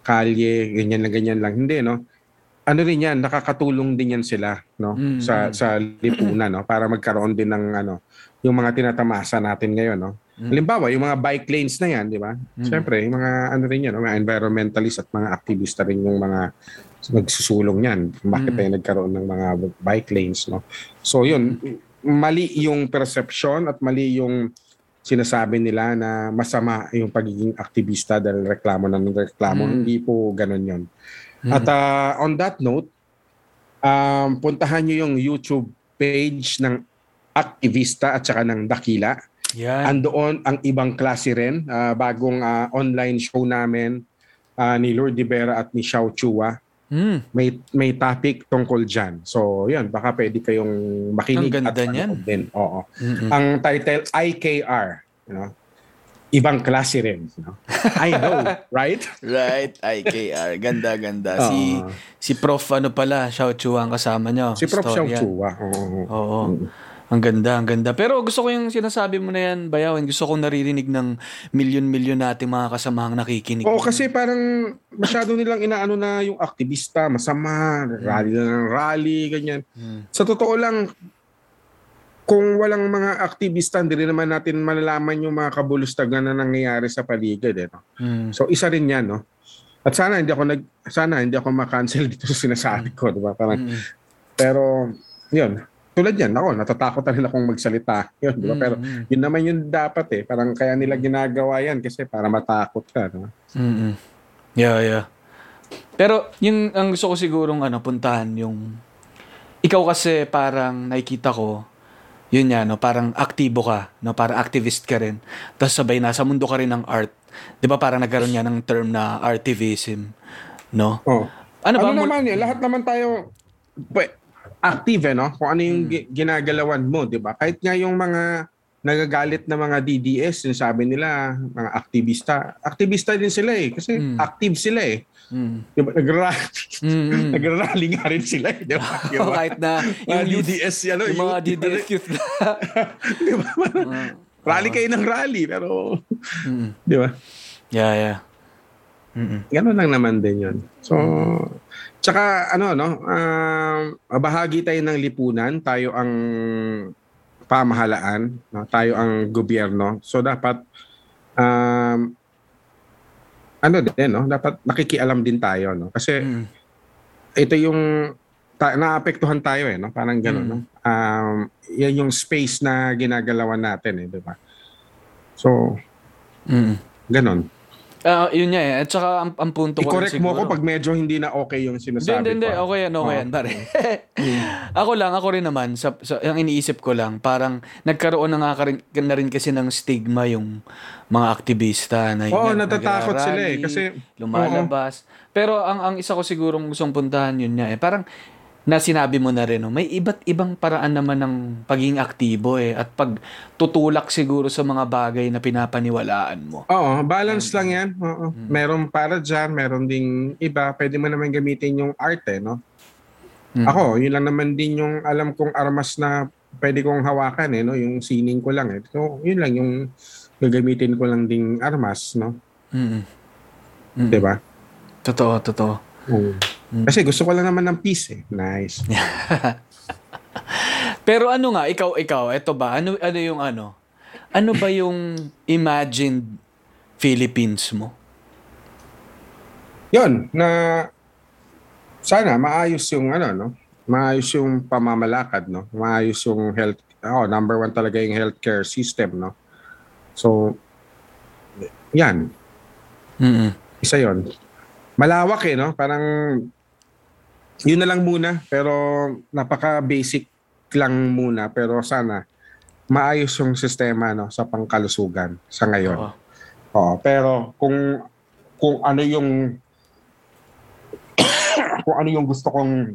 kalye ganyan lang ganyan lang. Hindi no? Ano rin yan nakakatulong din yan sila no? Mm. sa sa lipunan no? Para magkaroon din ng ano yung mga tinatamasa natin ngayon no Halimbawa, yung mga bike lanes na yan, di ba? Siyempre, yung mga ano rin yan, mga environmentalist at mga aktivista rin yung mga nagsusulong yan. Bakit Mm. tayo nagkaroon ng mga bike lanes, no? So, yun, mali yung perception at mali yung sinasabi nila na masama yung pagiging aktivista dahil reklamo ng reklamo. Mm. Hindi po ganun yun. At ah, on that note, um, puntahan nyo yung YouTube page ng aktivista at saka ng dakila. Yan. Andoon ang ibang klase rin, ah, bagong ah, online show namin ah, ni Lord Libera at ni Xiao Chua. Mm. May may topic tungkol diyan. So, 'yun, baka pwede kayong makinig Ang ganda at niyan. din. Oo. Mm-mm. Ang title IKR, you know. Ibang klase rin, you know? I know, [LAUGHS] right? Right, IKR. Ganda, ganda. Si Oo. si Prof ano pala, Xiao Chu ang kasama nyo. Si Prof. Xiao. Chua. Oo. Oo. Ang ganda, ang ganda. Pero gusto ko yung sinasabi mo na yan, Bayawin. Gusto kong naririnig ng milyon-milyon nating mga kasamahang nakikinig. Oo, kasi parang masyado nilang inaano na yung aktivista, masama, rally na ng rally, ganyan. Hmm. Sa totoo lang, kung walang mga aktivista, hindi rin naman natin malalaman yung mga kabulustagan na nangyayari sa paligid. Eh, no? Mm. So, isa rin yan, no? At sana hindi ako nag sana hindi ako ma-cancel [LAUGHS] dito sa sinasabi ko, di ba? Parang Mm. pero yun, tulad yan, ako natatakot na rin akong magsalita. [LAUGHS] Yun, di ba? Pero yun naman yung dapat eh. Parang kaya nila ginagawa yan kasi para matakot ka, no? Mm-mm. Yeah, yeah. Pero yung ang gusto ko sigurong ano puntahan yung ikaw kasi parang nakikita ko yun yan, no, parang aktibo ka, no, parang activist ka rin. Tapos sabay nasa mundo ka rin ng art. 'Di ba parang nagkaroon niya ng term na artivism, no? Oh. Ano Ano, ba mul- naman eh, lahat naman tayo active eh, no? Kung ano yung Hmm. gi- ginagalawan mo, di ba? Kahit nga yung mga nagagalit na mga DDS, sinasabi nila, mga aktivista, aktivista din sila eh. Kasi Hmm. active sila eh. Mm. Di ba? Nagra- Mm-mm. [LAUGHS] nagrarally nga rin sila eh. Di ba? [LAUGHS] Di Oh, ba? kahit na Mga yung youth, DDS, ano, yung mga youth, DDS [LAUGHS] youth na. di ba? Rally kayo ng rally, pero, Mm. di ba? Yeah, yeah. Mm-mm. Ganun lang naman din yun. So, tsaka ano, no, um, bahagi tayo ng lipunan, tayo ang pamahalaan, no? tayo ang gobyerno. So, dapat, um, ano din, no? Dapat nakikialam din tayo, no? Kasi Mm. ito yung ta- naapektuhan tayo eh, no? Parang gano'n, Mm. no? Um, yan yung space na ginagalawan natin eh, di ba? So, Mm. gano'n. Ah, yun nga eh. At saka ang, ang punto ko I-correct mo ako pag medyo hindi na okay yung Hindi, sinasabi hindi, hindi. ko. Okay yan, okay Oo. yan, pare. [LAUGHS] ako lang, ako rin naman, sa, sa, ang iniisip ko lang, parang nagkaroon na nga ka rin, na rin kasi ng stigma yung mga aktivista na Oo, yun, natatakot sila eh, kasi- lumalabas. Pero ang ang isa ko sigurong gustong puntahan yun nga eh. Parang na sinabi mo na rin, no, may iba't ibang paraan naman ng pagiging aktibo eh at pag tutulak siguro sa mga bagay na pinapaniwalaan mo. Oo, balance lang yan. Oo. Meron para dyan, meron ding iba. Pwede mo naman gamitin yung art eh, no? Mm. Ako, yun lang naman din yung alam kong armas na pwede kong hawakan eh, no? Yung sining ko lang eh. So, yun lang yung gagamitin ko lang ding armas, no? Mm. Mm. Di ba? Totoo, totoo. Oo. Kasi gusto ko lang naman ng peace eh. Nice. [LAUGHS] Pero ano nga, ikaw, ikaw, eto ba? Ano, ano yung ano? Ano ba yung imagined Philippines mo? Yun, na sana maayos yung ano, no? Maayos yung pamamalakad, no? Maayos yung health, oh, number one talaga yung healthcare system, no? So, yan, Mm-mm. isa yon Malawak eh, no? Parang, yun na lang muna, pero napaka-basic lang muna, pero sana maayos yung sistema, no? Sa pangkalusugan sa ngayon. Oo. Oo, pero kung kung ano yung [COUGHS] kung ano yung gusto kong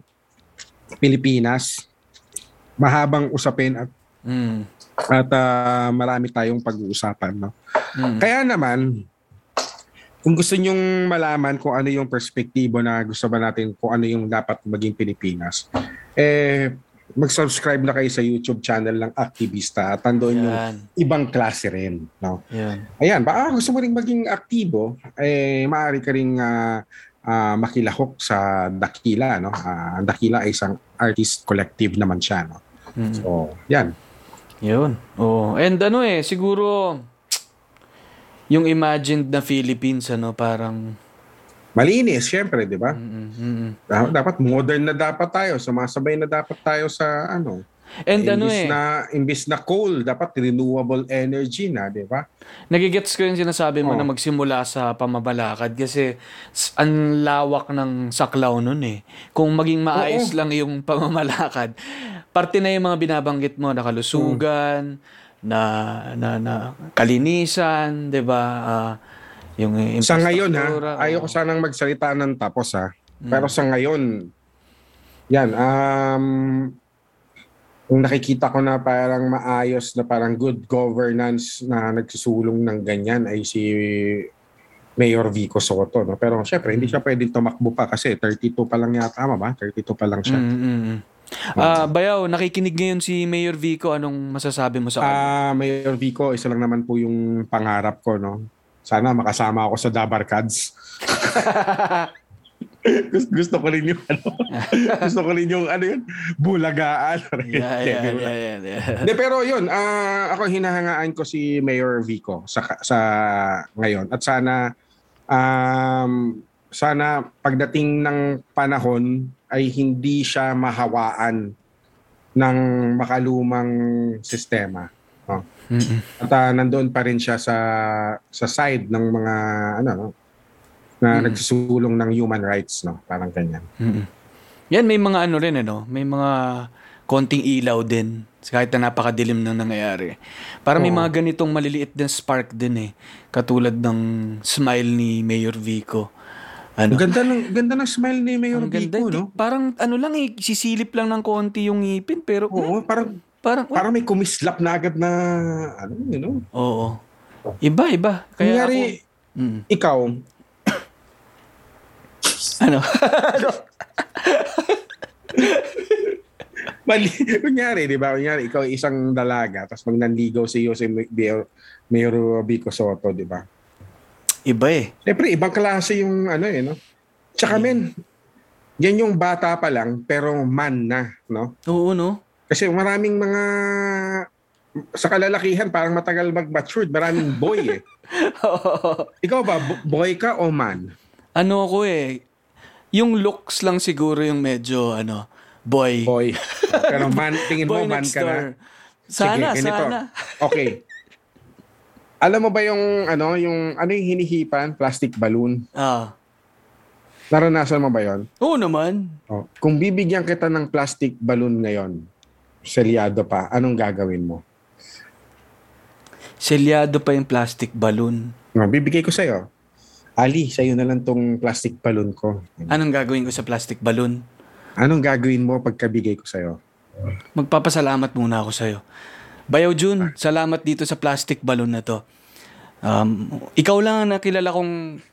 Pilipinas, mahabang usapin at Mm. at ah, marami tayong pag-uusapan, no. Mm. Kaya naman kung gusto nyong malaman kung ano yung perspektibo na gusto ba natin kung ano yung dapat maging Pilipinas, eh mag-subscribe na kayo sa YouTube channel ng Aktivista at andoon yung ibang klase rin, no. Yan. Ayan, baka gusto mo rin maging aktibo, eh, maaari ka rin ah, ah, makilahok sa Dakila. No? Ang Dakila ay isang artist collective naman siya. No? Mm. So, yan. Yun. Oo. And ano eh, siguro, yung imagined na Philippines, ano, parang... Malinis, syempre, di ba? Mm, mm. Da- Dapat modern na dapat tayo. Sumasabay na dapat tayo sa ano. And ano imbis eh, na imbis na coal, dapat renewable energy na, di ba? nagigets ko yung sinasabi mo Oh. na magsimula sa pamabalakad kasi ang lawak ng saklaw nun eh. Kung maging maayos Oo. lang yung [LAUGHS] pamamalakad, parte na yung mga binabanggit mo na kalusugan, na, na, na kalinisan, di ba? Ah, yung Sa ngayon ha, ayoko oo. sanang magsalita ng tapos ha. Mm. Pero sa ngayon, yan, um, kung nakikita ko na parang maayos na parang good governance na nagsusulong ng ganyan ay si Mayor Vico Soto. No? Pero syempre, hindi siya pwedeng tumakbo pa kasi 32 pa lang yata, tama ba? 32 pa lang siya. Mm, mm, mm. Ah, Bayaw, nakikinig ngayon si Mayor Vico. Anong masasabi mo sa kanya? Ah, Mayor Vico, isa lang naman po yung pangarap ko, no. Sana makasama ako sa Dabarkads. [LAUGHS] gusto, gusto ko rin yung ano. [LAUGHS] gusto ko rin yung ano yun, bulagaan. yeah, yeah, yeah, yeah, yeah. Hindi, pero yun, ah, ako hinahangaan ko si Mayor Vico sa sa ngayon at sana um, sana pagdating ng panahon ay hindi siya mahawaan ng makalumang sistema. No? Mm-mm. At ah, nandoon pa rin siya sa sa side ng mga ano no, na Mm. nagsusulong ng human rights no, parang ganyan. Mm-mm. Yan, may mga ano rin, ano? May mga konting ilaw din. Kahit na napakadilim ng nangyayari. Para may mga ganitong maliliit din spark din eh. Katulad ng smile ni Mayor Vico. Ano? Ang ganda ng ganda ng smile ni Mayor Ang ganda. Vico, no? Parang ano lang eh, sisilip lang ng konti yung ngipin. Pero Oo, parang parang, parang may kumislap na agad na ano, you know. oo. Iba, iba. Kaya Kunyari, ako, Mm. ikaw, [COUGHS] ano? mali, kunyari, di ba? Kunyari, ikaw isang dalaga, tapos pag nanligaw si Mayor, Mayor Vico Soto, di ba? Iba eh. Siyempre, ibang klase yung ano eh, no? Tsaka men, yan yung bata pa lang, pero man na, no? Oo, no? Kasi maraming mga sa kalalakihan parang matagal mag-matured, maraming boy eh. [LAUGHS] Ikaw ba, bo- boy ka o man? ano ako eh, yung looks lang siguro yung medyo, ano, boy. Boy. Pero man, tingin mo Boy man next ka na. Sana, Sige, ganito. sana. Okay. Alam mo ba yung ano, yung ano yung hinihipan, plastic balloon? Ah. Naranasan mo ba 'yon? Oo naman. Oh. Kung bibigyan kita ng plastic balloon ngayon, selyado pa, anong gagawin mo? Selyado pa yung plastic balloon. No, bibigay ko sa'yo. Ali, sa'yo na lang tong plastic balloon ko. Anong gagawin ko sa plastic balloon? Anong gagawin mo pagkabigay ko sa'yo? Magpapasalamat muna ako sa'yo. Bayaw Jun, salamat dito sa plastic balloon na to. Um, ikaw lang ang nakilala kong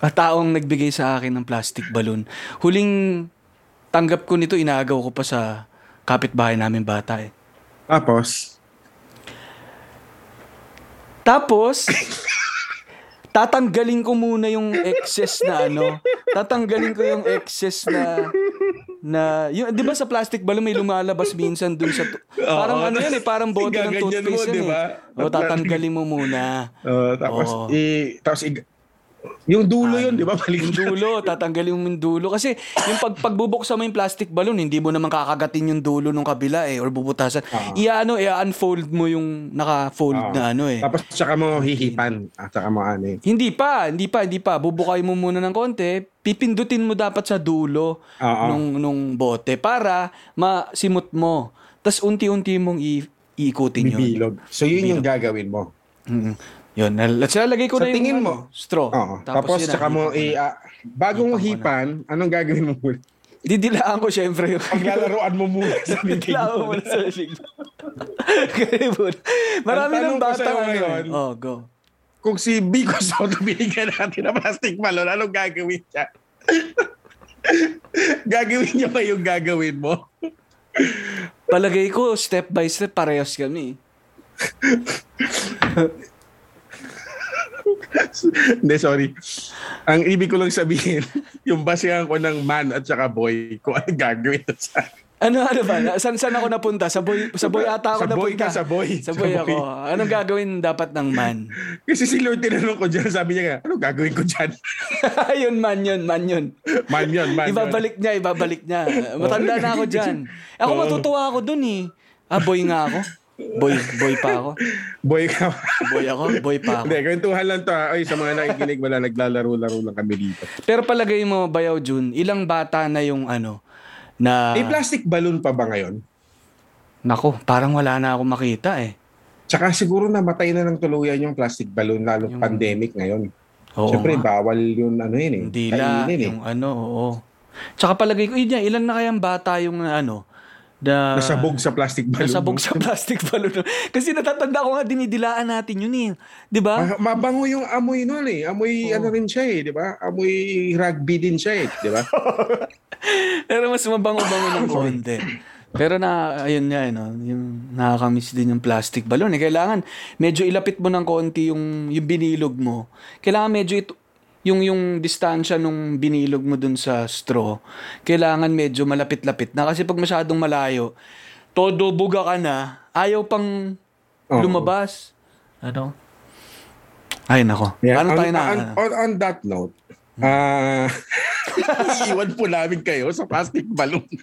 taong nagbigay sa akin ng plastic balloon. Huling tanggap ko nito, inagaw ko pa sa kapitbahay namin bata eh. Tapos, Tapos, tatanggalin ko muna yung excess na ano. Tatanggalin ko yung excess na na yung 'di ba sa plastic balloon may lumalabas minsan dun sa tu- [LAUGHS] parang ano yan eh parang bote ng mo, toothpaste di yan ba? eh. O tatanggalin mo muna. uh, tapos, Oo. i, tapos i, yung dulo yun, di ba? [LAUGHS] Yung dulo, tatanggalin mo yung dulo. Kasi yung pag, pagbubuksan mo yung plastic balloon, hindi mo naman kakagatin yung dulo nung kabila eh, or bubutasan. Oo. Ia-ano, i-unfold mo yung naka-fold Oo. na ano eh. Tapos, tsaka mo hihipan. At tsaka mo ano eh. Hindi pa, hindi pa, hindi pa. Bubukay mo muna ng konti. Pipindutin mo dapat sa dulo Oo. nung, nung bote para masimot mo. Tapos unti-unti mong i- iikutin yun. Bibilog. So, yun yung gagawin mo. Mm. Yun. Nal- Lalagay ko Sa na yung tingin ano, mo? straw. Oo. Tapos, yun na, tsaka mo, i, ah, bago mo Hipan na. anong gagawin mo muna? Didilaan ko syempre yung... Paglalaroan mo muna sa [LAUGHS] bibig Didilaan mo. muna sa po. [LAUGHS] Marami ng bata ano ngayon, eh. Oh, go. Kung si Biko Soto binigyan natin ng plastic balon, anong gagawin niya? [LAUGHS] gagawin niya ba yung gagawin mo? Palagay ko, step by step, parehas kami. Hindi, sorry. Ang ibig ko lang sabihin, [LAUGHS] yung basihan ko ng man at saka boy, kung ano gagawin sa Ano, ano ba? Na- Saan, ako napunta? Sa boy, sa boy ata ako Sa boy napunta. ka, sa boy. Sa Sa boy boy. ako. Anong gagawin dapat ng man? Kasi si Lord tinanong ko dyan, sabi niya nga, ano gagawin ko dyan? [LAUGHS] yun, man yun, man yun. man yun, man yun. Ibabalik niya, ibabalik niya. Matanda na ako dyan. [LAUGHS] Ako Oo. matutuwa ako dun eh. Ah, boy nga ako. Boy, boy pa ako. Boy ka. Boy ako, boy pa ako. Hindi, kwentuhan lang to. ah. Ay, sa mga nakikinig, wala naglalaro-laro lang kami dito. Pero palagay mo, Bayaw Jun, ilang bata na yung ano, na... May plastic balloon pa ba ngayon? Nako, parang wala na ako makita eh. Tsaka siguro namatay na ng tuluyan yung plastic balloon, lalo Yung- pandemic ngayon. Oo Siyempre, nga. bawal yun, ano yun eh. Yung dila, kainin eh. yung ano, oo. Tsaka palagay ko, yun yan, ilan na kayang bata yung ano, na, Nasabog sa plastic balloon. nasabog sa plastic balloon. [LAUGHS] Kasi natatanda ko nga, dinidilaan natin yun eh. Di ba? Ma- mabango yung amoy nun eh. Amoy Oo. ano rin siya eh, di ba? Amoy rugby din siya eh, di ba? [LAUGHS] Pero mas mabango-bango ng konti. Pero na, ayun nga, no, yung nakakamiss din yung plastic balloon. Eh. Kailangan, medyo ilapit mo ng konti yung, yung binilog mo. Kailangan medyo ito, yung, yung distansya nung binilog mo dun sa straw, kailangan medyo malapit-lapit na. Kasi pag masyadong malayo, todo buga ka na, ayaw pang Oo. lumabas. Ano? Ay, nako. Yeah, on, tayo na? on, on, on that note, ah [LAUGHS] iiwan po namin kayo sa plastic balloon. [LAUGHS]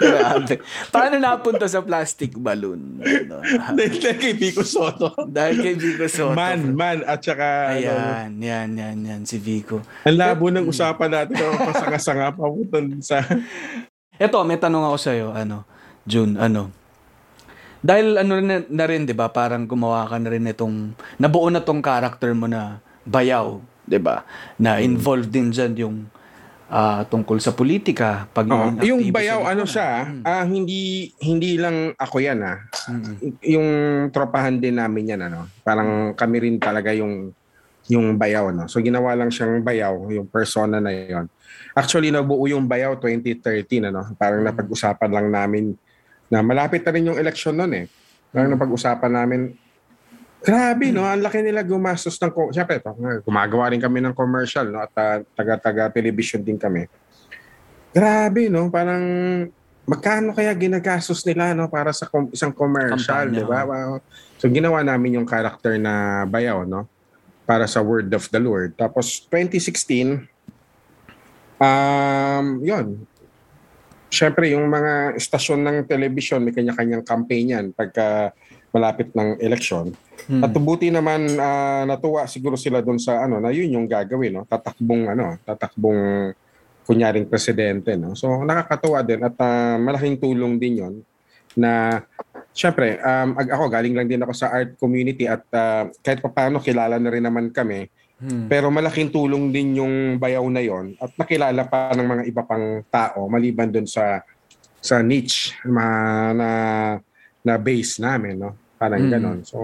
Grabe. Paano napunta sa plastic balloon? Ano? [LAUGHS] Dahil kay Pico Soto. Dahil kay Vico Soto. Man, man, at saka, ano, Ayan, yan, yan, yan, si Vico. ang labo ng usapan natin, oh, pasanga-sanga pa po sa... Eto, may tanong ako sa'yo, ano, June, ano, dahil ano na, na rin, di ba, parang gumawa ka na rin itong, nabuo na tong character mo na bayaw, di ba, na involved din dyan yung ah, tungkol sa politika, pag Oo. yung bayaw, ano siya, Mm. ah, hindi hindi lang ako yan ah. Mm-mm. Yung tropahan din namin yan ano. Parang kami rin talaga yung yung bayaw no. So ginawa lang siyang bayaw, yung persona na yon. Actually nabuo yung bayaw 2013 ano. Parang Mm. napag-usapan lang namin na malapit na rin yung election noon eh. Parang Mm. napag-usapan namin Grabe, no? Ang laki nila gumastos ng... ko- Siyempre, ito, gumagawa rin kami ng commercial, no? At ah, taga-taga-television din kami. Grabe, no? Parang magkano kaya ginagastos nila, no? Para sa com- isang commercial, di ba? Wow. So, ginawa namin yung character na bayaw, no? Para sa Word of the Lord. Tapos, 2016, um, yun. Siyempre, yung mga istasyon ng television, may kanya-kanyang campaign yan pagka malapit ng eleksyon. Hmm. At buti naman ah, natuwa siguro sila doon sa ano na yun yung gagawin no tatakbong ano tatakbong kunyaring presidente no. So nakakatuwa din at ah, malaking tulong din yon na syempre um, ako galing lang din ako sa art community at ah, kahit papaano kilala na rin naman kami Hmm. pero malaking tulong din yung bayaw na yon at nakilala pa ng mga iba pang tao maliban doon sa sa niche ma, na na base namin no parang Mm. ganon so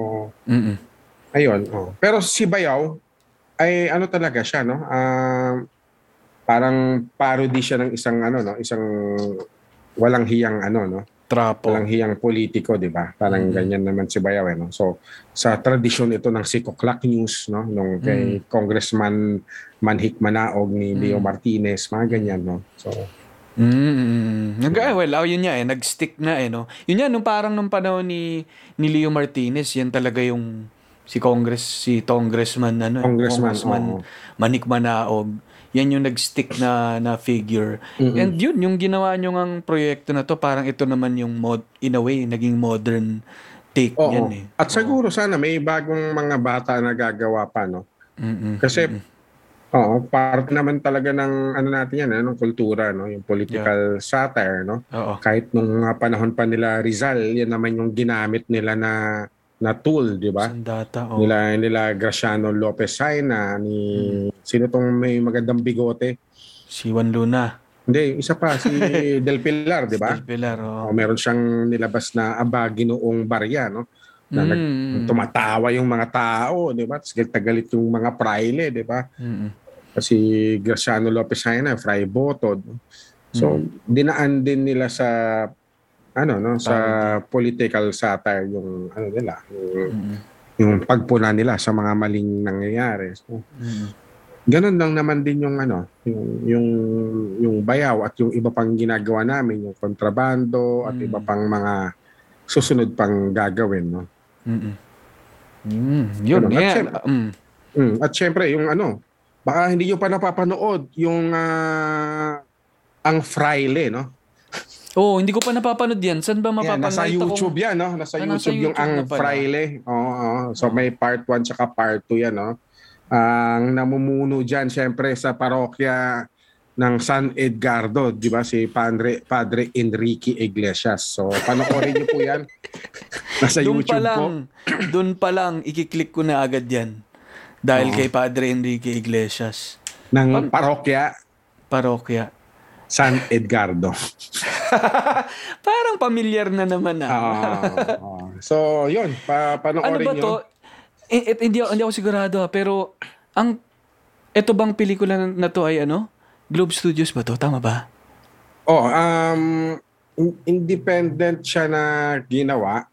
Mm-mm. ayun oh. pero si bayaw ay ano talaga siya no Ah, parang parody siya ng isang ano no isang walang hiyang ano no Trapo. walang hiyang politiko di ba parang Mm. ganyan naman si bayaw eh, no so sa tradisyon ito ng Sikoklak News no nung kay Congressman Manhik Manaog ni Leo Mm. Martinez mga ganyan no so Mm. Nag eh, well, oh, yun nga eh, nag-stick na eh, no. Yun yan, nung parang nung panahon ni ni Leo Martinez, yan talaga yung si Congress, si Congressman ano, eh, Congressman, Congressman oo. Manik Manaog. Yan yung nag-stick na na figure. Mm-mm. And yun, yung ginawa nyo ngang proyekto na to, parang ito naman yung mod, in a way, naging modern take Oo. niyan eh. At siguro sana may bagong mga bata na gagawa pa no Mm-mm. Kasi Mm-mm. Oo, parte naman talaga ng ano natin yan, eh, ng kultura, no, yung political satire, no. Oo. Kahit nung mga panahon pa nila Rizal, yan naman yung ginamit nila na na tool, di ba? Sandata, oh. Nila nila Graciano Lopez Saina ni sino tong may magandang bigote? Si Juan Luna. Hindi, isa pa si [LAUGHS] Del Pilar, di ba? Del Pilar, oh. O, meron siyang nilabas na abagi noong barya, no? Na nag- Mm. tumatawa yung mga tao, di ba? Tapos tagalit yung mga praile, di ba? Mm-mm. Kasi Graciano Lopez Saina, Fray Botod. So, dinaan din nila sa ano no sa political satire yung ano nila yung, Mm-mm. yung pagpuna nila sa mga maling nangyayari. So, Mm-mm. ganun lang naman din yung ano, yung yung yung bayaw at yung iba pang ginagawa namin, yung kontrabando at Mm. iba pang mga susunod pang gagawin, no. Mm-mm. Mm, yun. At Yeah. syempre- Mm. Mm, at syempre yung ano, baka hindi nyo pa napapanood yung ah, ang Fraile, no? Oh, hindi ko pa napapanood yan. Saan ba mapapanood? nasa Nakita ko- YouTube yan, no? Nasa Ah, nasa YouTube yung YouTube ang. Fraile. Oo, oo. So may part 1 tsaka part 2 yan, no? Ang namumuno dyan, syempre, sa parokya ng San Edgardo, di ba? Si Padre, Padre Enrique Iglesias. So, panoorin niyo po yan. [LAUGHS] Nasa pa YouTube po. [CLEARS THROAT] lang, doon pa lang, ikiklik ko na agad yan. Dahil Oo. kay Padre Enrique Iglesias. Ng parokya Parokya. San Edgardo. [LAUGHS] Parang familiar na naman ah. Ah, ah. so, yun. Pa ano panoorin ba niyo. to? Eh, eh, hindi, hindi ako sigurado ah, pero ang ito bang pelikula na to ay ano? Globe Studios ba to? Tama ba? Oh, um, in- independent siya na ginawa.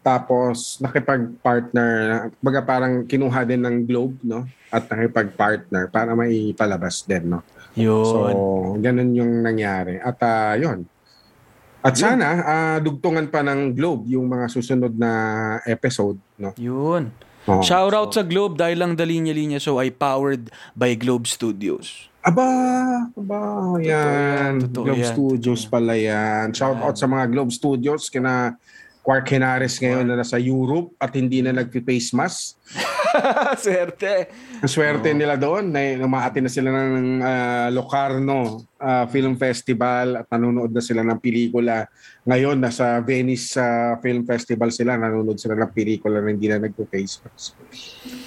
Tapos nakipag-partner, baga parang kinuha din ng Globe, no? At nakipag-partner para may palabas din, no? Yun. So, ganun yung nangyari. At ah, yun. At sana ah, dugtungan pa ng Globe yung mga susunod na episode, no? Yun. Oh, Shout out so- sa Globe dahil lang The Linya Linya Show ay powered by Globe Studios. Aba, aba, yan. Totoo Globe yan, Studios totoo. pala yan. Shout out sa mga Globe Studios, kina Quark Henares ngayon na nasa Europe at hindi na nag-face mask. [LAUGHS] Swerte. Ang swerte nila doon, na umaati na sila ng ah, Locarno ah, Film Festival at nanonood na sila ng pelikula. Ngayon, nasa Venice sa Film Festival sila, nanonood sila ng pelikula na hindi na nag-face mask.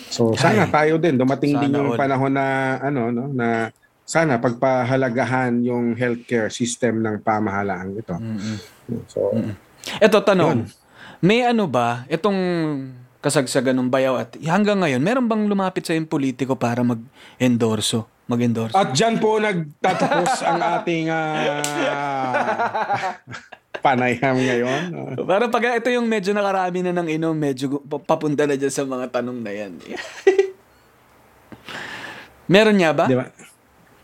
So, sana Ay. tayo din. Dumating din yung all. panahon na, ano, no, na sana pagpahalagahan yung healthcare system ng pamahalaan ito. Mm-mm. So, Ito tanong. Yun. May ano ba itong kasagsagan ng bayaw at hanggang ngayon meron bang lumapit sa yung politiko para mag-endorso, mag-endorse? At dyan po nagtatapos ang ating ah, panayam ngayon. Ah, Para pag ito yung medyo nakarami na ng inom, medyo papunta na dyan sa mga tanong na yan. [LAUGHS] meron niya ba? Di ba?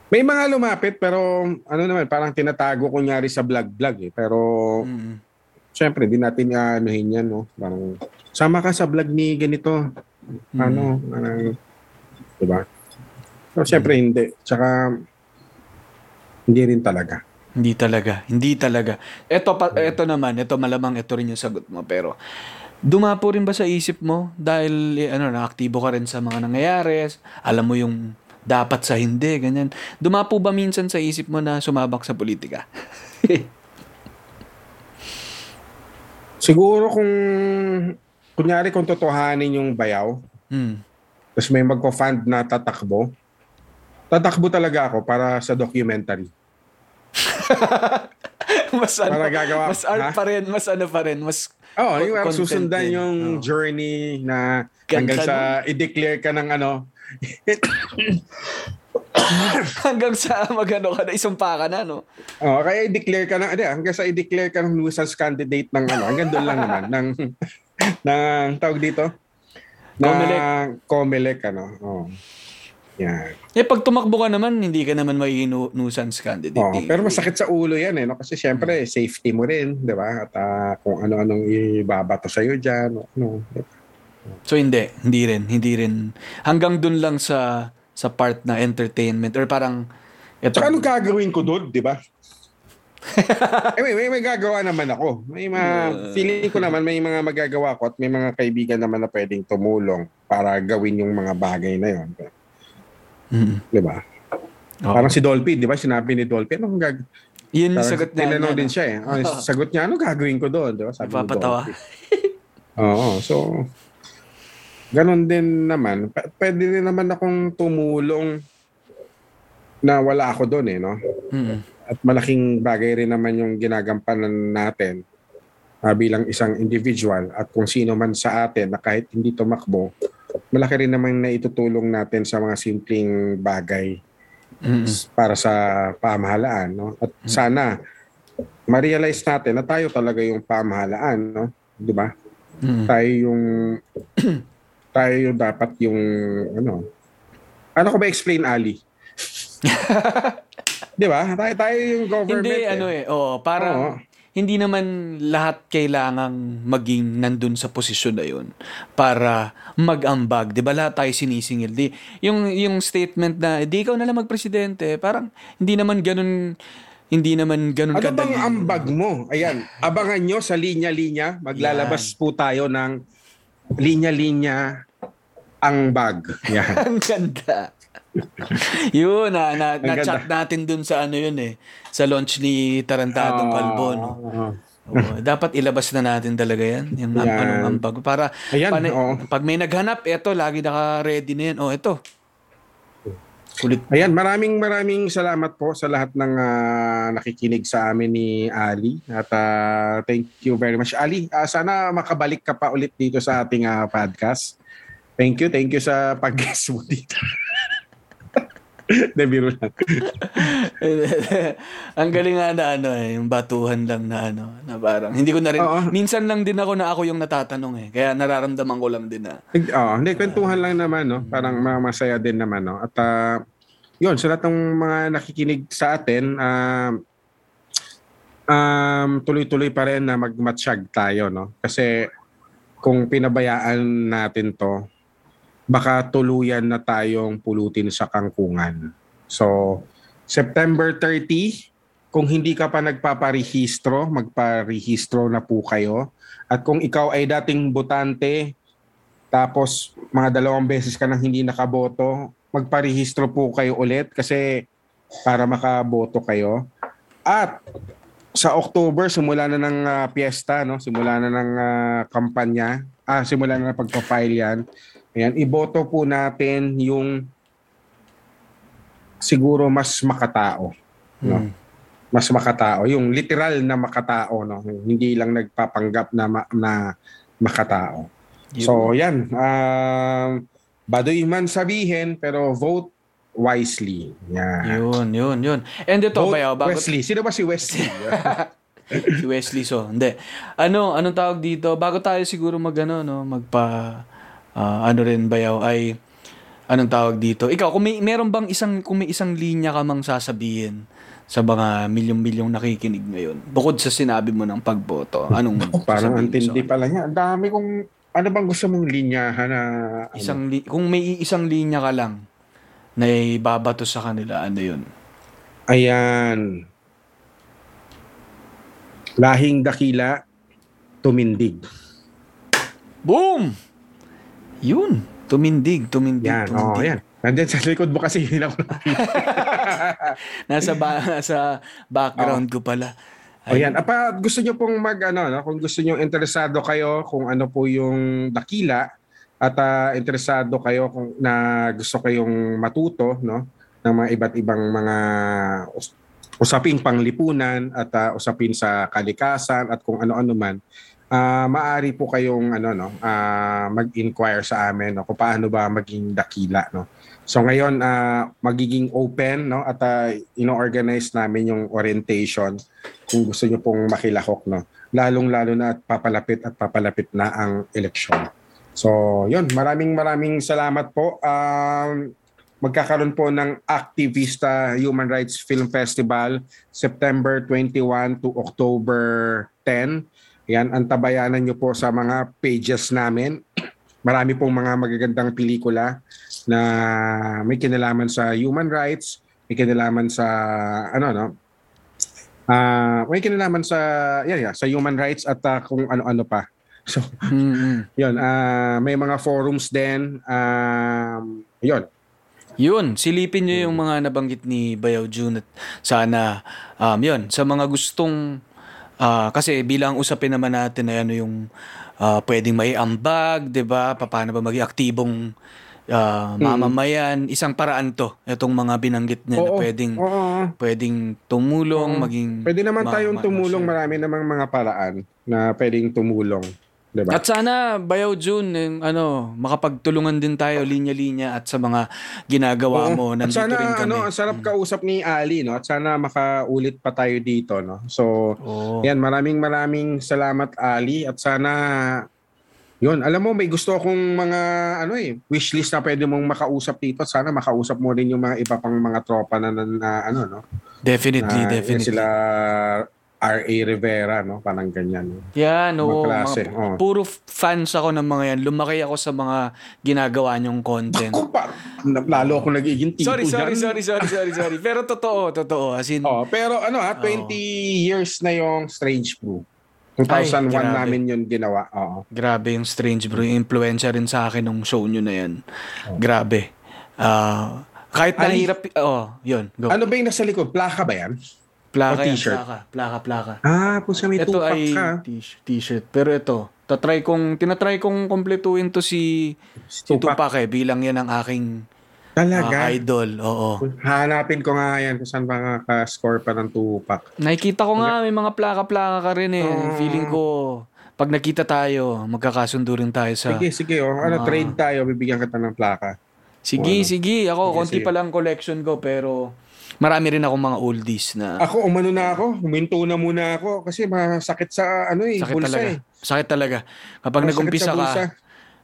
May mga lumapit pero ano naman parang tinatago kunyari sa vlog-vlog eh. Pero Mm. syempre di natin anuhin yan no. Parang sama ka sa vlog ni ganito. Ano, parang di ba? So syempre hindi. Tsaka hindi rin talaga. Hindi talaga. Hindi talaga. Ito, pa, ito naman, ito malamang ito rin yung sagot mo. Pero, dumapo rin ba sa isip mo? Dahil, eh, ano, naaktibo ka rin sa mga nangyayari. Alam mo yung dapat sa hindi, ganyan. Dumapo ba minsan sa isip mo na sumabak sa politika? [LAUGHS] Siguro kung kunyari kung totohanin yung bayaw, hmm. tapos may magko-fund na tatakbo, tatakbo talaga ako para sa documentary. [LAUGHS] mas ano, Para gagawa- mas art ha? pa rin, mas ano pa rin, mas Con- yung susundan yung Oo. journey na hanggang sa i-declare ka ng ano. [COUGHS] hanggang sa magano ka na, isumpa ka na, no? Oh, kaya i-declare ka ng, hindi, hanggang sa i-declare ka ng nuisance candidate ng ano, hanggang doon lang naman, ng, [LAUGHS] ng tawag dito? Comelec. Na Comelec, ano. Oh. Yan. Eh, pag tumakbo ka naman, hindi ka naman magiging nu- nuisance candidate. Oh, pero masakit sa ulo yan eh, no? Kasi syempre, safety mo rin, di ba? At ah, kung ano-anong ibabato sa'yo dyan, ano. So hindi, hindi rin, hindi rin. Hanggang dun lang sa sa part na entertainment or parang ito. Tsaka anong gagawin ko doon, di ba? [LAUGHS] eh, may, may, may gagawa naman ako. May mga, feeling ko naman may mga magagawa ko at may mga kaibigan naman na pwedeng tumulong para gawin yung mga bagay na yon. Mm. Di ba? Oo. Parang si Dolphy, di ba? Sinabi ni Dolphy, anong gag... Yun yung sagot niya. tinanong niya, din siya eh. Oh, sagot niya, anong gagawin ko doon? Di ba? Sabi Napapatawa. Oo, so... Ganon din naman. P- pwede din naman akong tumulong na wala ako doon eh, no? Mm. at malaking bagay rin naman yung ginagampanan natin ah, bilang isang individual at kung sino man sa atin na kahit hindi tumakbo, malaki rin naman na itutulong natin sa mga simpleng bagay Mm. para sa pamahalaan. No? At sana ma-realize natin na tayo talaga yung pamahalaan. No? Di ba? Mm. Tayo yung [CLEARS THROAT] tayo yung dapat yung ano Ano ko ba explain, Ali? [LAUGHS] Di ba? Tayo, tayo yung government. Hindi, eh. ano eh. Oo, parang Oo. hindi naman lahat kailangang maging nandun sa posisyon na yun para mag-ambag. Di ba lahat tayo sinisingil? Di, yung, yung statement na, di ikaw na lang magpresidente, parang hindi naman ganun, hindi naman ganun Ano bang kadali. ambag mo? Ayan, abangan nyo sa linya-linya. Maglalabas po tayo ng linya-linya ang bag. Yan. [LAUGHS] Ang ganda. yun, na, na, Ang na-chat natin dun sa ano yun eh. Sa launch ni Tarantadong Kalbo, no? Oo. Dapat ilabas na natin talaga yan. Yung Yan. anong ambag. Para Ayan, panay- oo. pag may naghanap, eto, lagi naka-ready na yan. Oh, eto. Kulit. Ayan, maraming maraming salamat po sa lahat ng ah, nakikinig sa amin ni Ali. At ah, thank you very much. Ali, ah, sana makabalik ka pa ulit dito sa ating ah, podcast. Thank you, thank you sa pag-guest mo dito. [LAUGHS] [LAUGHS] De, biro lang. [LAUGHS] Ang galing nga na ano eh, yung batuhan lang na ano, na parang, hindi ko na rin, Oo. minsan lang din ako na ako yung natatanong eh. Kaya nararamdaman ko lang din na, Oh, hindi, kwentuhan lang naman, no? Parang ma- masaya din naman, no? At ah, yun, sa lahat ng mga nakikinig sa atin, ah, um, tuloy-tuloy pa rin na magmatsyag tayo, no? Kasi kung pinabayaan natin to, baka tuluyan na tayong pulutin sa kangkungan. So, September 30, kung hindi ka pa nagpaparehistro, magparehistro na po kayo. At kung ikaw ay dating botante, tapos mga dalawang beses ka nang hindi nakaboto, magparehistro po kayo ulit kasi para makaboto kayo. At sa October, simula na ng ah, piyesta, no? simula na ng ah, kampanya, ah, simula na ng pagpa-file yan. Ayan, iboto po natin yung siguro mas makatao. No? Hmm. Mas makatao. Yung literal na makatao. No? Hindi lang nagpapanggap na, ma- na makatao. So, yan. Um, baduy man sabihin, pero vote wisely. Yan. yun, yun, yun. And ito, Vote bayaw, bago, Wesley. Sino ba si Wesley? [LAUGHS] si Wesley so, hindi. Ano, anong tawag dito? Bago tayo siguro mag, ano, no, magpa, ah, ano rin bayaw, ay, anong tawag dito? Ikaw, kung may, meron bang isang, kung may isang linya ka mang sasabihin sa mga milyong-milyong nakikinig ngayon, bukod sa sinabi mo ng pagboto, anong Parang sasabihin mo antindi pala niya. Ang dami kong... Ano bang gusto mong linyahan na... kanila? Isang li- kung may isang linya ka lang na ibabato sa kanila, ano yun? Ayan. Lahing dakila, tumindig. Boom! Yun. Tumindig, tumindig, Yan, tumindig. oh, yan. Nandiyan sa likod mo kasi hindi ako [LAUGHS] Nasa, ba- nasa background ko pala. O yan. Apa, gusto nyo pong mag, ano, no? kung gusto nyo interesado kayo kung ano po yung dakila at ah, interesado kayo kung na gusto kayong matuto no ng mga iba't ibang mga us- usaping panglipunan at ah, usapin sa kalikasan at kung ano-ano man ah maaari po kayong ano no ah, mag-inquire sa amin no kung paano ba maging dakila no So ngayon ah, magiging open no at uh, ino-organize namin yung orientation kung gusto niyo pong makilahok no. Lalong-lalo na at papalapit at papalapit na ang eleksyon. So, yun, maraming maraming salamat po. Um, magkakaroon po ng Activista Human Rights Film Festival September 21 to October 10. Yan, antabayanan niyo po sa mga pages namin. [CLEARS THROAT] Marami pong mga magagandang pelikula na may kinalaman sa human rights, may kinalaman sa ano no. Ah, may kinalaman sa yeah, yeah, sa human rights at ah, kung ano-ano pa. [LAUGHS] So, Mm-mm. 'yun, ah may mga forums din. Um, 'yun. Yun, silipin nyo yung mga nabanggit ni Bayaw June at sana, um, yun, sa mga gustong, ah, kasi bilang usapin naman natin na ano yung ah, pwedeng may ambag, di ba? Paano ba maging aktibong ah, mamamayan? Isang paraan to, itong mga binanggit niya na Oo, pwedeng, Oo. pwedeng tumulong, Oo. maging... Pwede naman ma- tayong ma- tumulong, ma-share. marami namang mga paraan na pwedeng tumulong, 'di ba? At sana, Bayaw June, yung, ano, makapagtulungan din tayo linya-linya at sa mga ginagawa Oo. mo. At Nandito sana rin kami. Mm. ano, ang sarap kausap ni Ali, no? At sana makaulit pa tayo dito, no? So, Oo. yan, maraming maraming salamat Ali at sana Yun, alam mo, may gusto akong mga ano eh, wishlist na pwede mong makausap dito. Sana makausap mo rin yung mga iba pang mga tropa na, na, na ano, no? Definitely, Na, definitely. Sila R.A. Rivera, no? Parang ganyan. No? Yan, oo. Maklase, mga- oo. Puro fans ako ng mga yan. Lumaki ako sa mga ginagawa niyong content. Ako pa, lalo ako nagiging tipo Sorry, sorry, sorry, sorry, sorry, sorry. [LAUGHS] Pero totoo, totoo. As in, Oh, pero ano ha, 20 years na yung Strange Brew. 2001 Ay, grabe. namin yun ginawa. Oo. grabe yung Strange. Yung influensya rin sa akin nung show nyo na yan. Grabe. Ah, kahit nahirap, oh, yun, go. Ano ba yung nasa likod? Plaka ba yan? Plaka o yan, t-shirt? plaka, plaka, plaka. Ah, pusa may Ito tupak ay ka. t-shirt. Pero ito, tatry kong, tinatry kong kompletuin to si, si Tupac. Tupac eh, bilang yan ang aking Talaga? ah, idol. Oo. Hanapin ko nga yan kung saan ba ka-score pa ng tupak. Nakikita ko nga, may mga plaka-plaka ka rin eh. Oo. Feeling ko, pag nakita tayo, magkakasundo rin tayo sa... Sige, sige. Oh. Ano, Ah. trade tayo. Bibigyan kita ng plaka. Sige, Ano? sige. Ako, Sige, konti sige. pa lang collection ko, pero marami rin akong mga oldies na Ako, umano na ako. Huminto na muna ako kasi masakit sa ano eh, sakit bulsa talaga. eh. Sakit talaga. Kapag Masakit nag-umpisa sa bulsa. ka,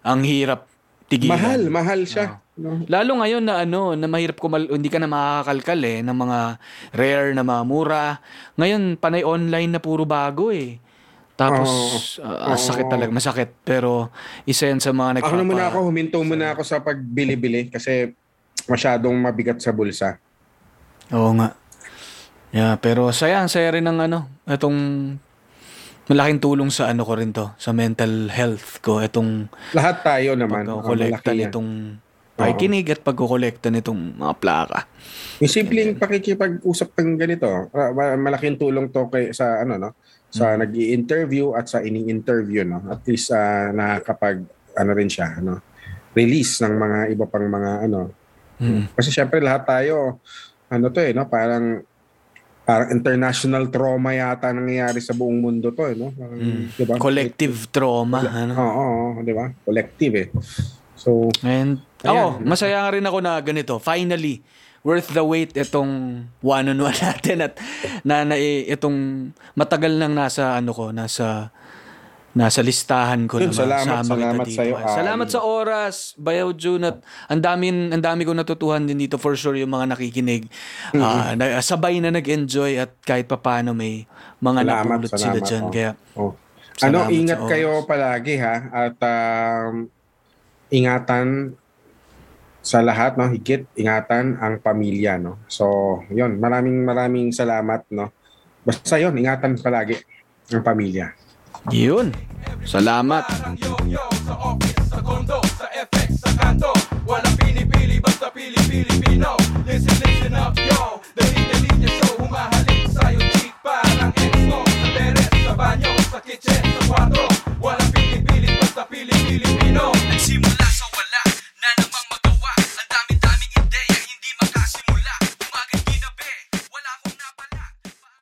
ang hirap tigilan. Mahal, mahal siya. No? Lalo ngayon na ano, na mahirap kumal hindi ka na makakakalkal eh ng mga rare na mga mura. Ngayon panay online na puro bago eh. Tapos ah, ah, sakit talaga, masakit. Pero isa yan sa mga nagpapa... Ako na muna ako, huminto muna ako sa pagbili-bili kasi masyadong mabigat sa bulsa. Oo nga. Yeah, pero saya, saya rin ng ano, itong malaking tulong sa ano ko rin to, sa mental health ko, itong Lahat tayo naman. oh, pagkukolekta yan. nitong pakikinig at pagkukolekta nitong mga plaka. Yung simpleng pakikipag-usap ng ganito, ma- malaking tulong to kay sa ano no, sa Mm. nag-i-interview at sa ini-interview no. At least ah, nakakapag ano rin siya, ano, release ng mga iba pang mga ano. Mm. Kasi syempre lahat tayo ano to eh no, parang parang international trauma yata nangyayari sa buong mundo to eh no. Parang, Mm. di ba? Collective trauma. Oo, Ano? oo, oo, di ba? Collective eh. So, And Ayan. ako, masaya rin ako na ganito. Finally, worth the wait itong one-on-one [LAUGHS] natin at na, na eh, itong matagal nang nasa ano ko, nasa nasa listahan ko Yun, na salamat, kita salamat dito. sa'yo, Ay, Salamat sa oras, Bayaw June at ang dami ang dami ko natutuhan din dito for sure yung mga nakikinig. Ah, na- sabay na nag-enjoy at kahit papaano may mga Salamat, napulot sila salamat, diyan. oh. Kaya Oh. Ano, ingat sa kayo palagi ha at um, ingatan sa lahat no, higit ingatan ang pamilya no. So, 'yon, maraming maraming salamat no. Basta 'yon, ingatan palagi ang pamilya. Yun. Salamat. Sa kitchen, sa kwarto Walang pili-pili, basta pili-pili Pilipino Nagsimula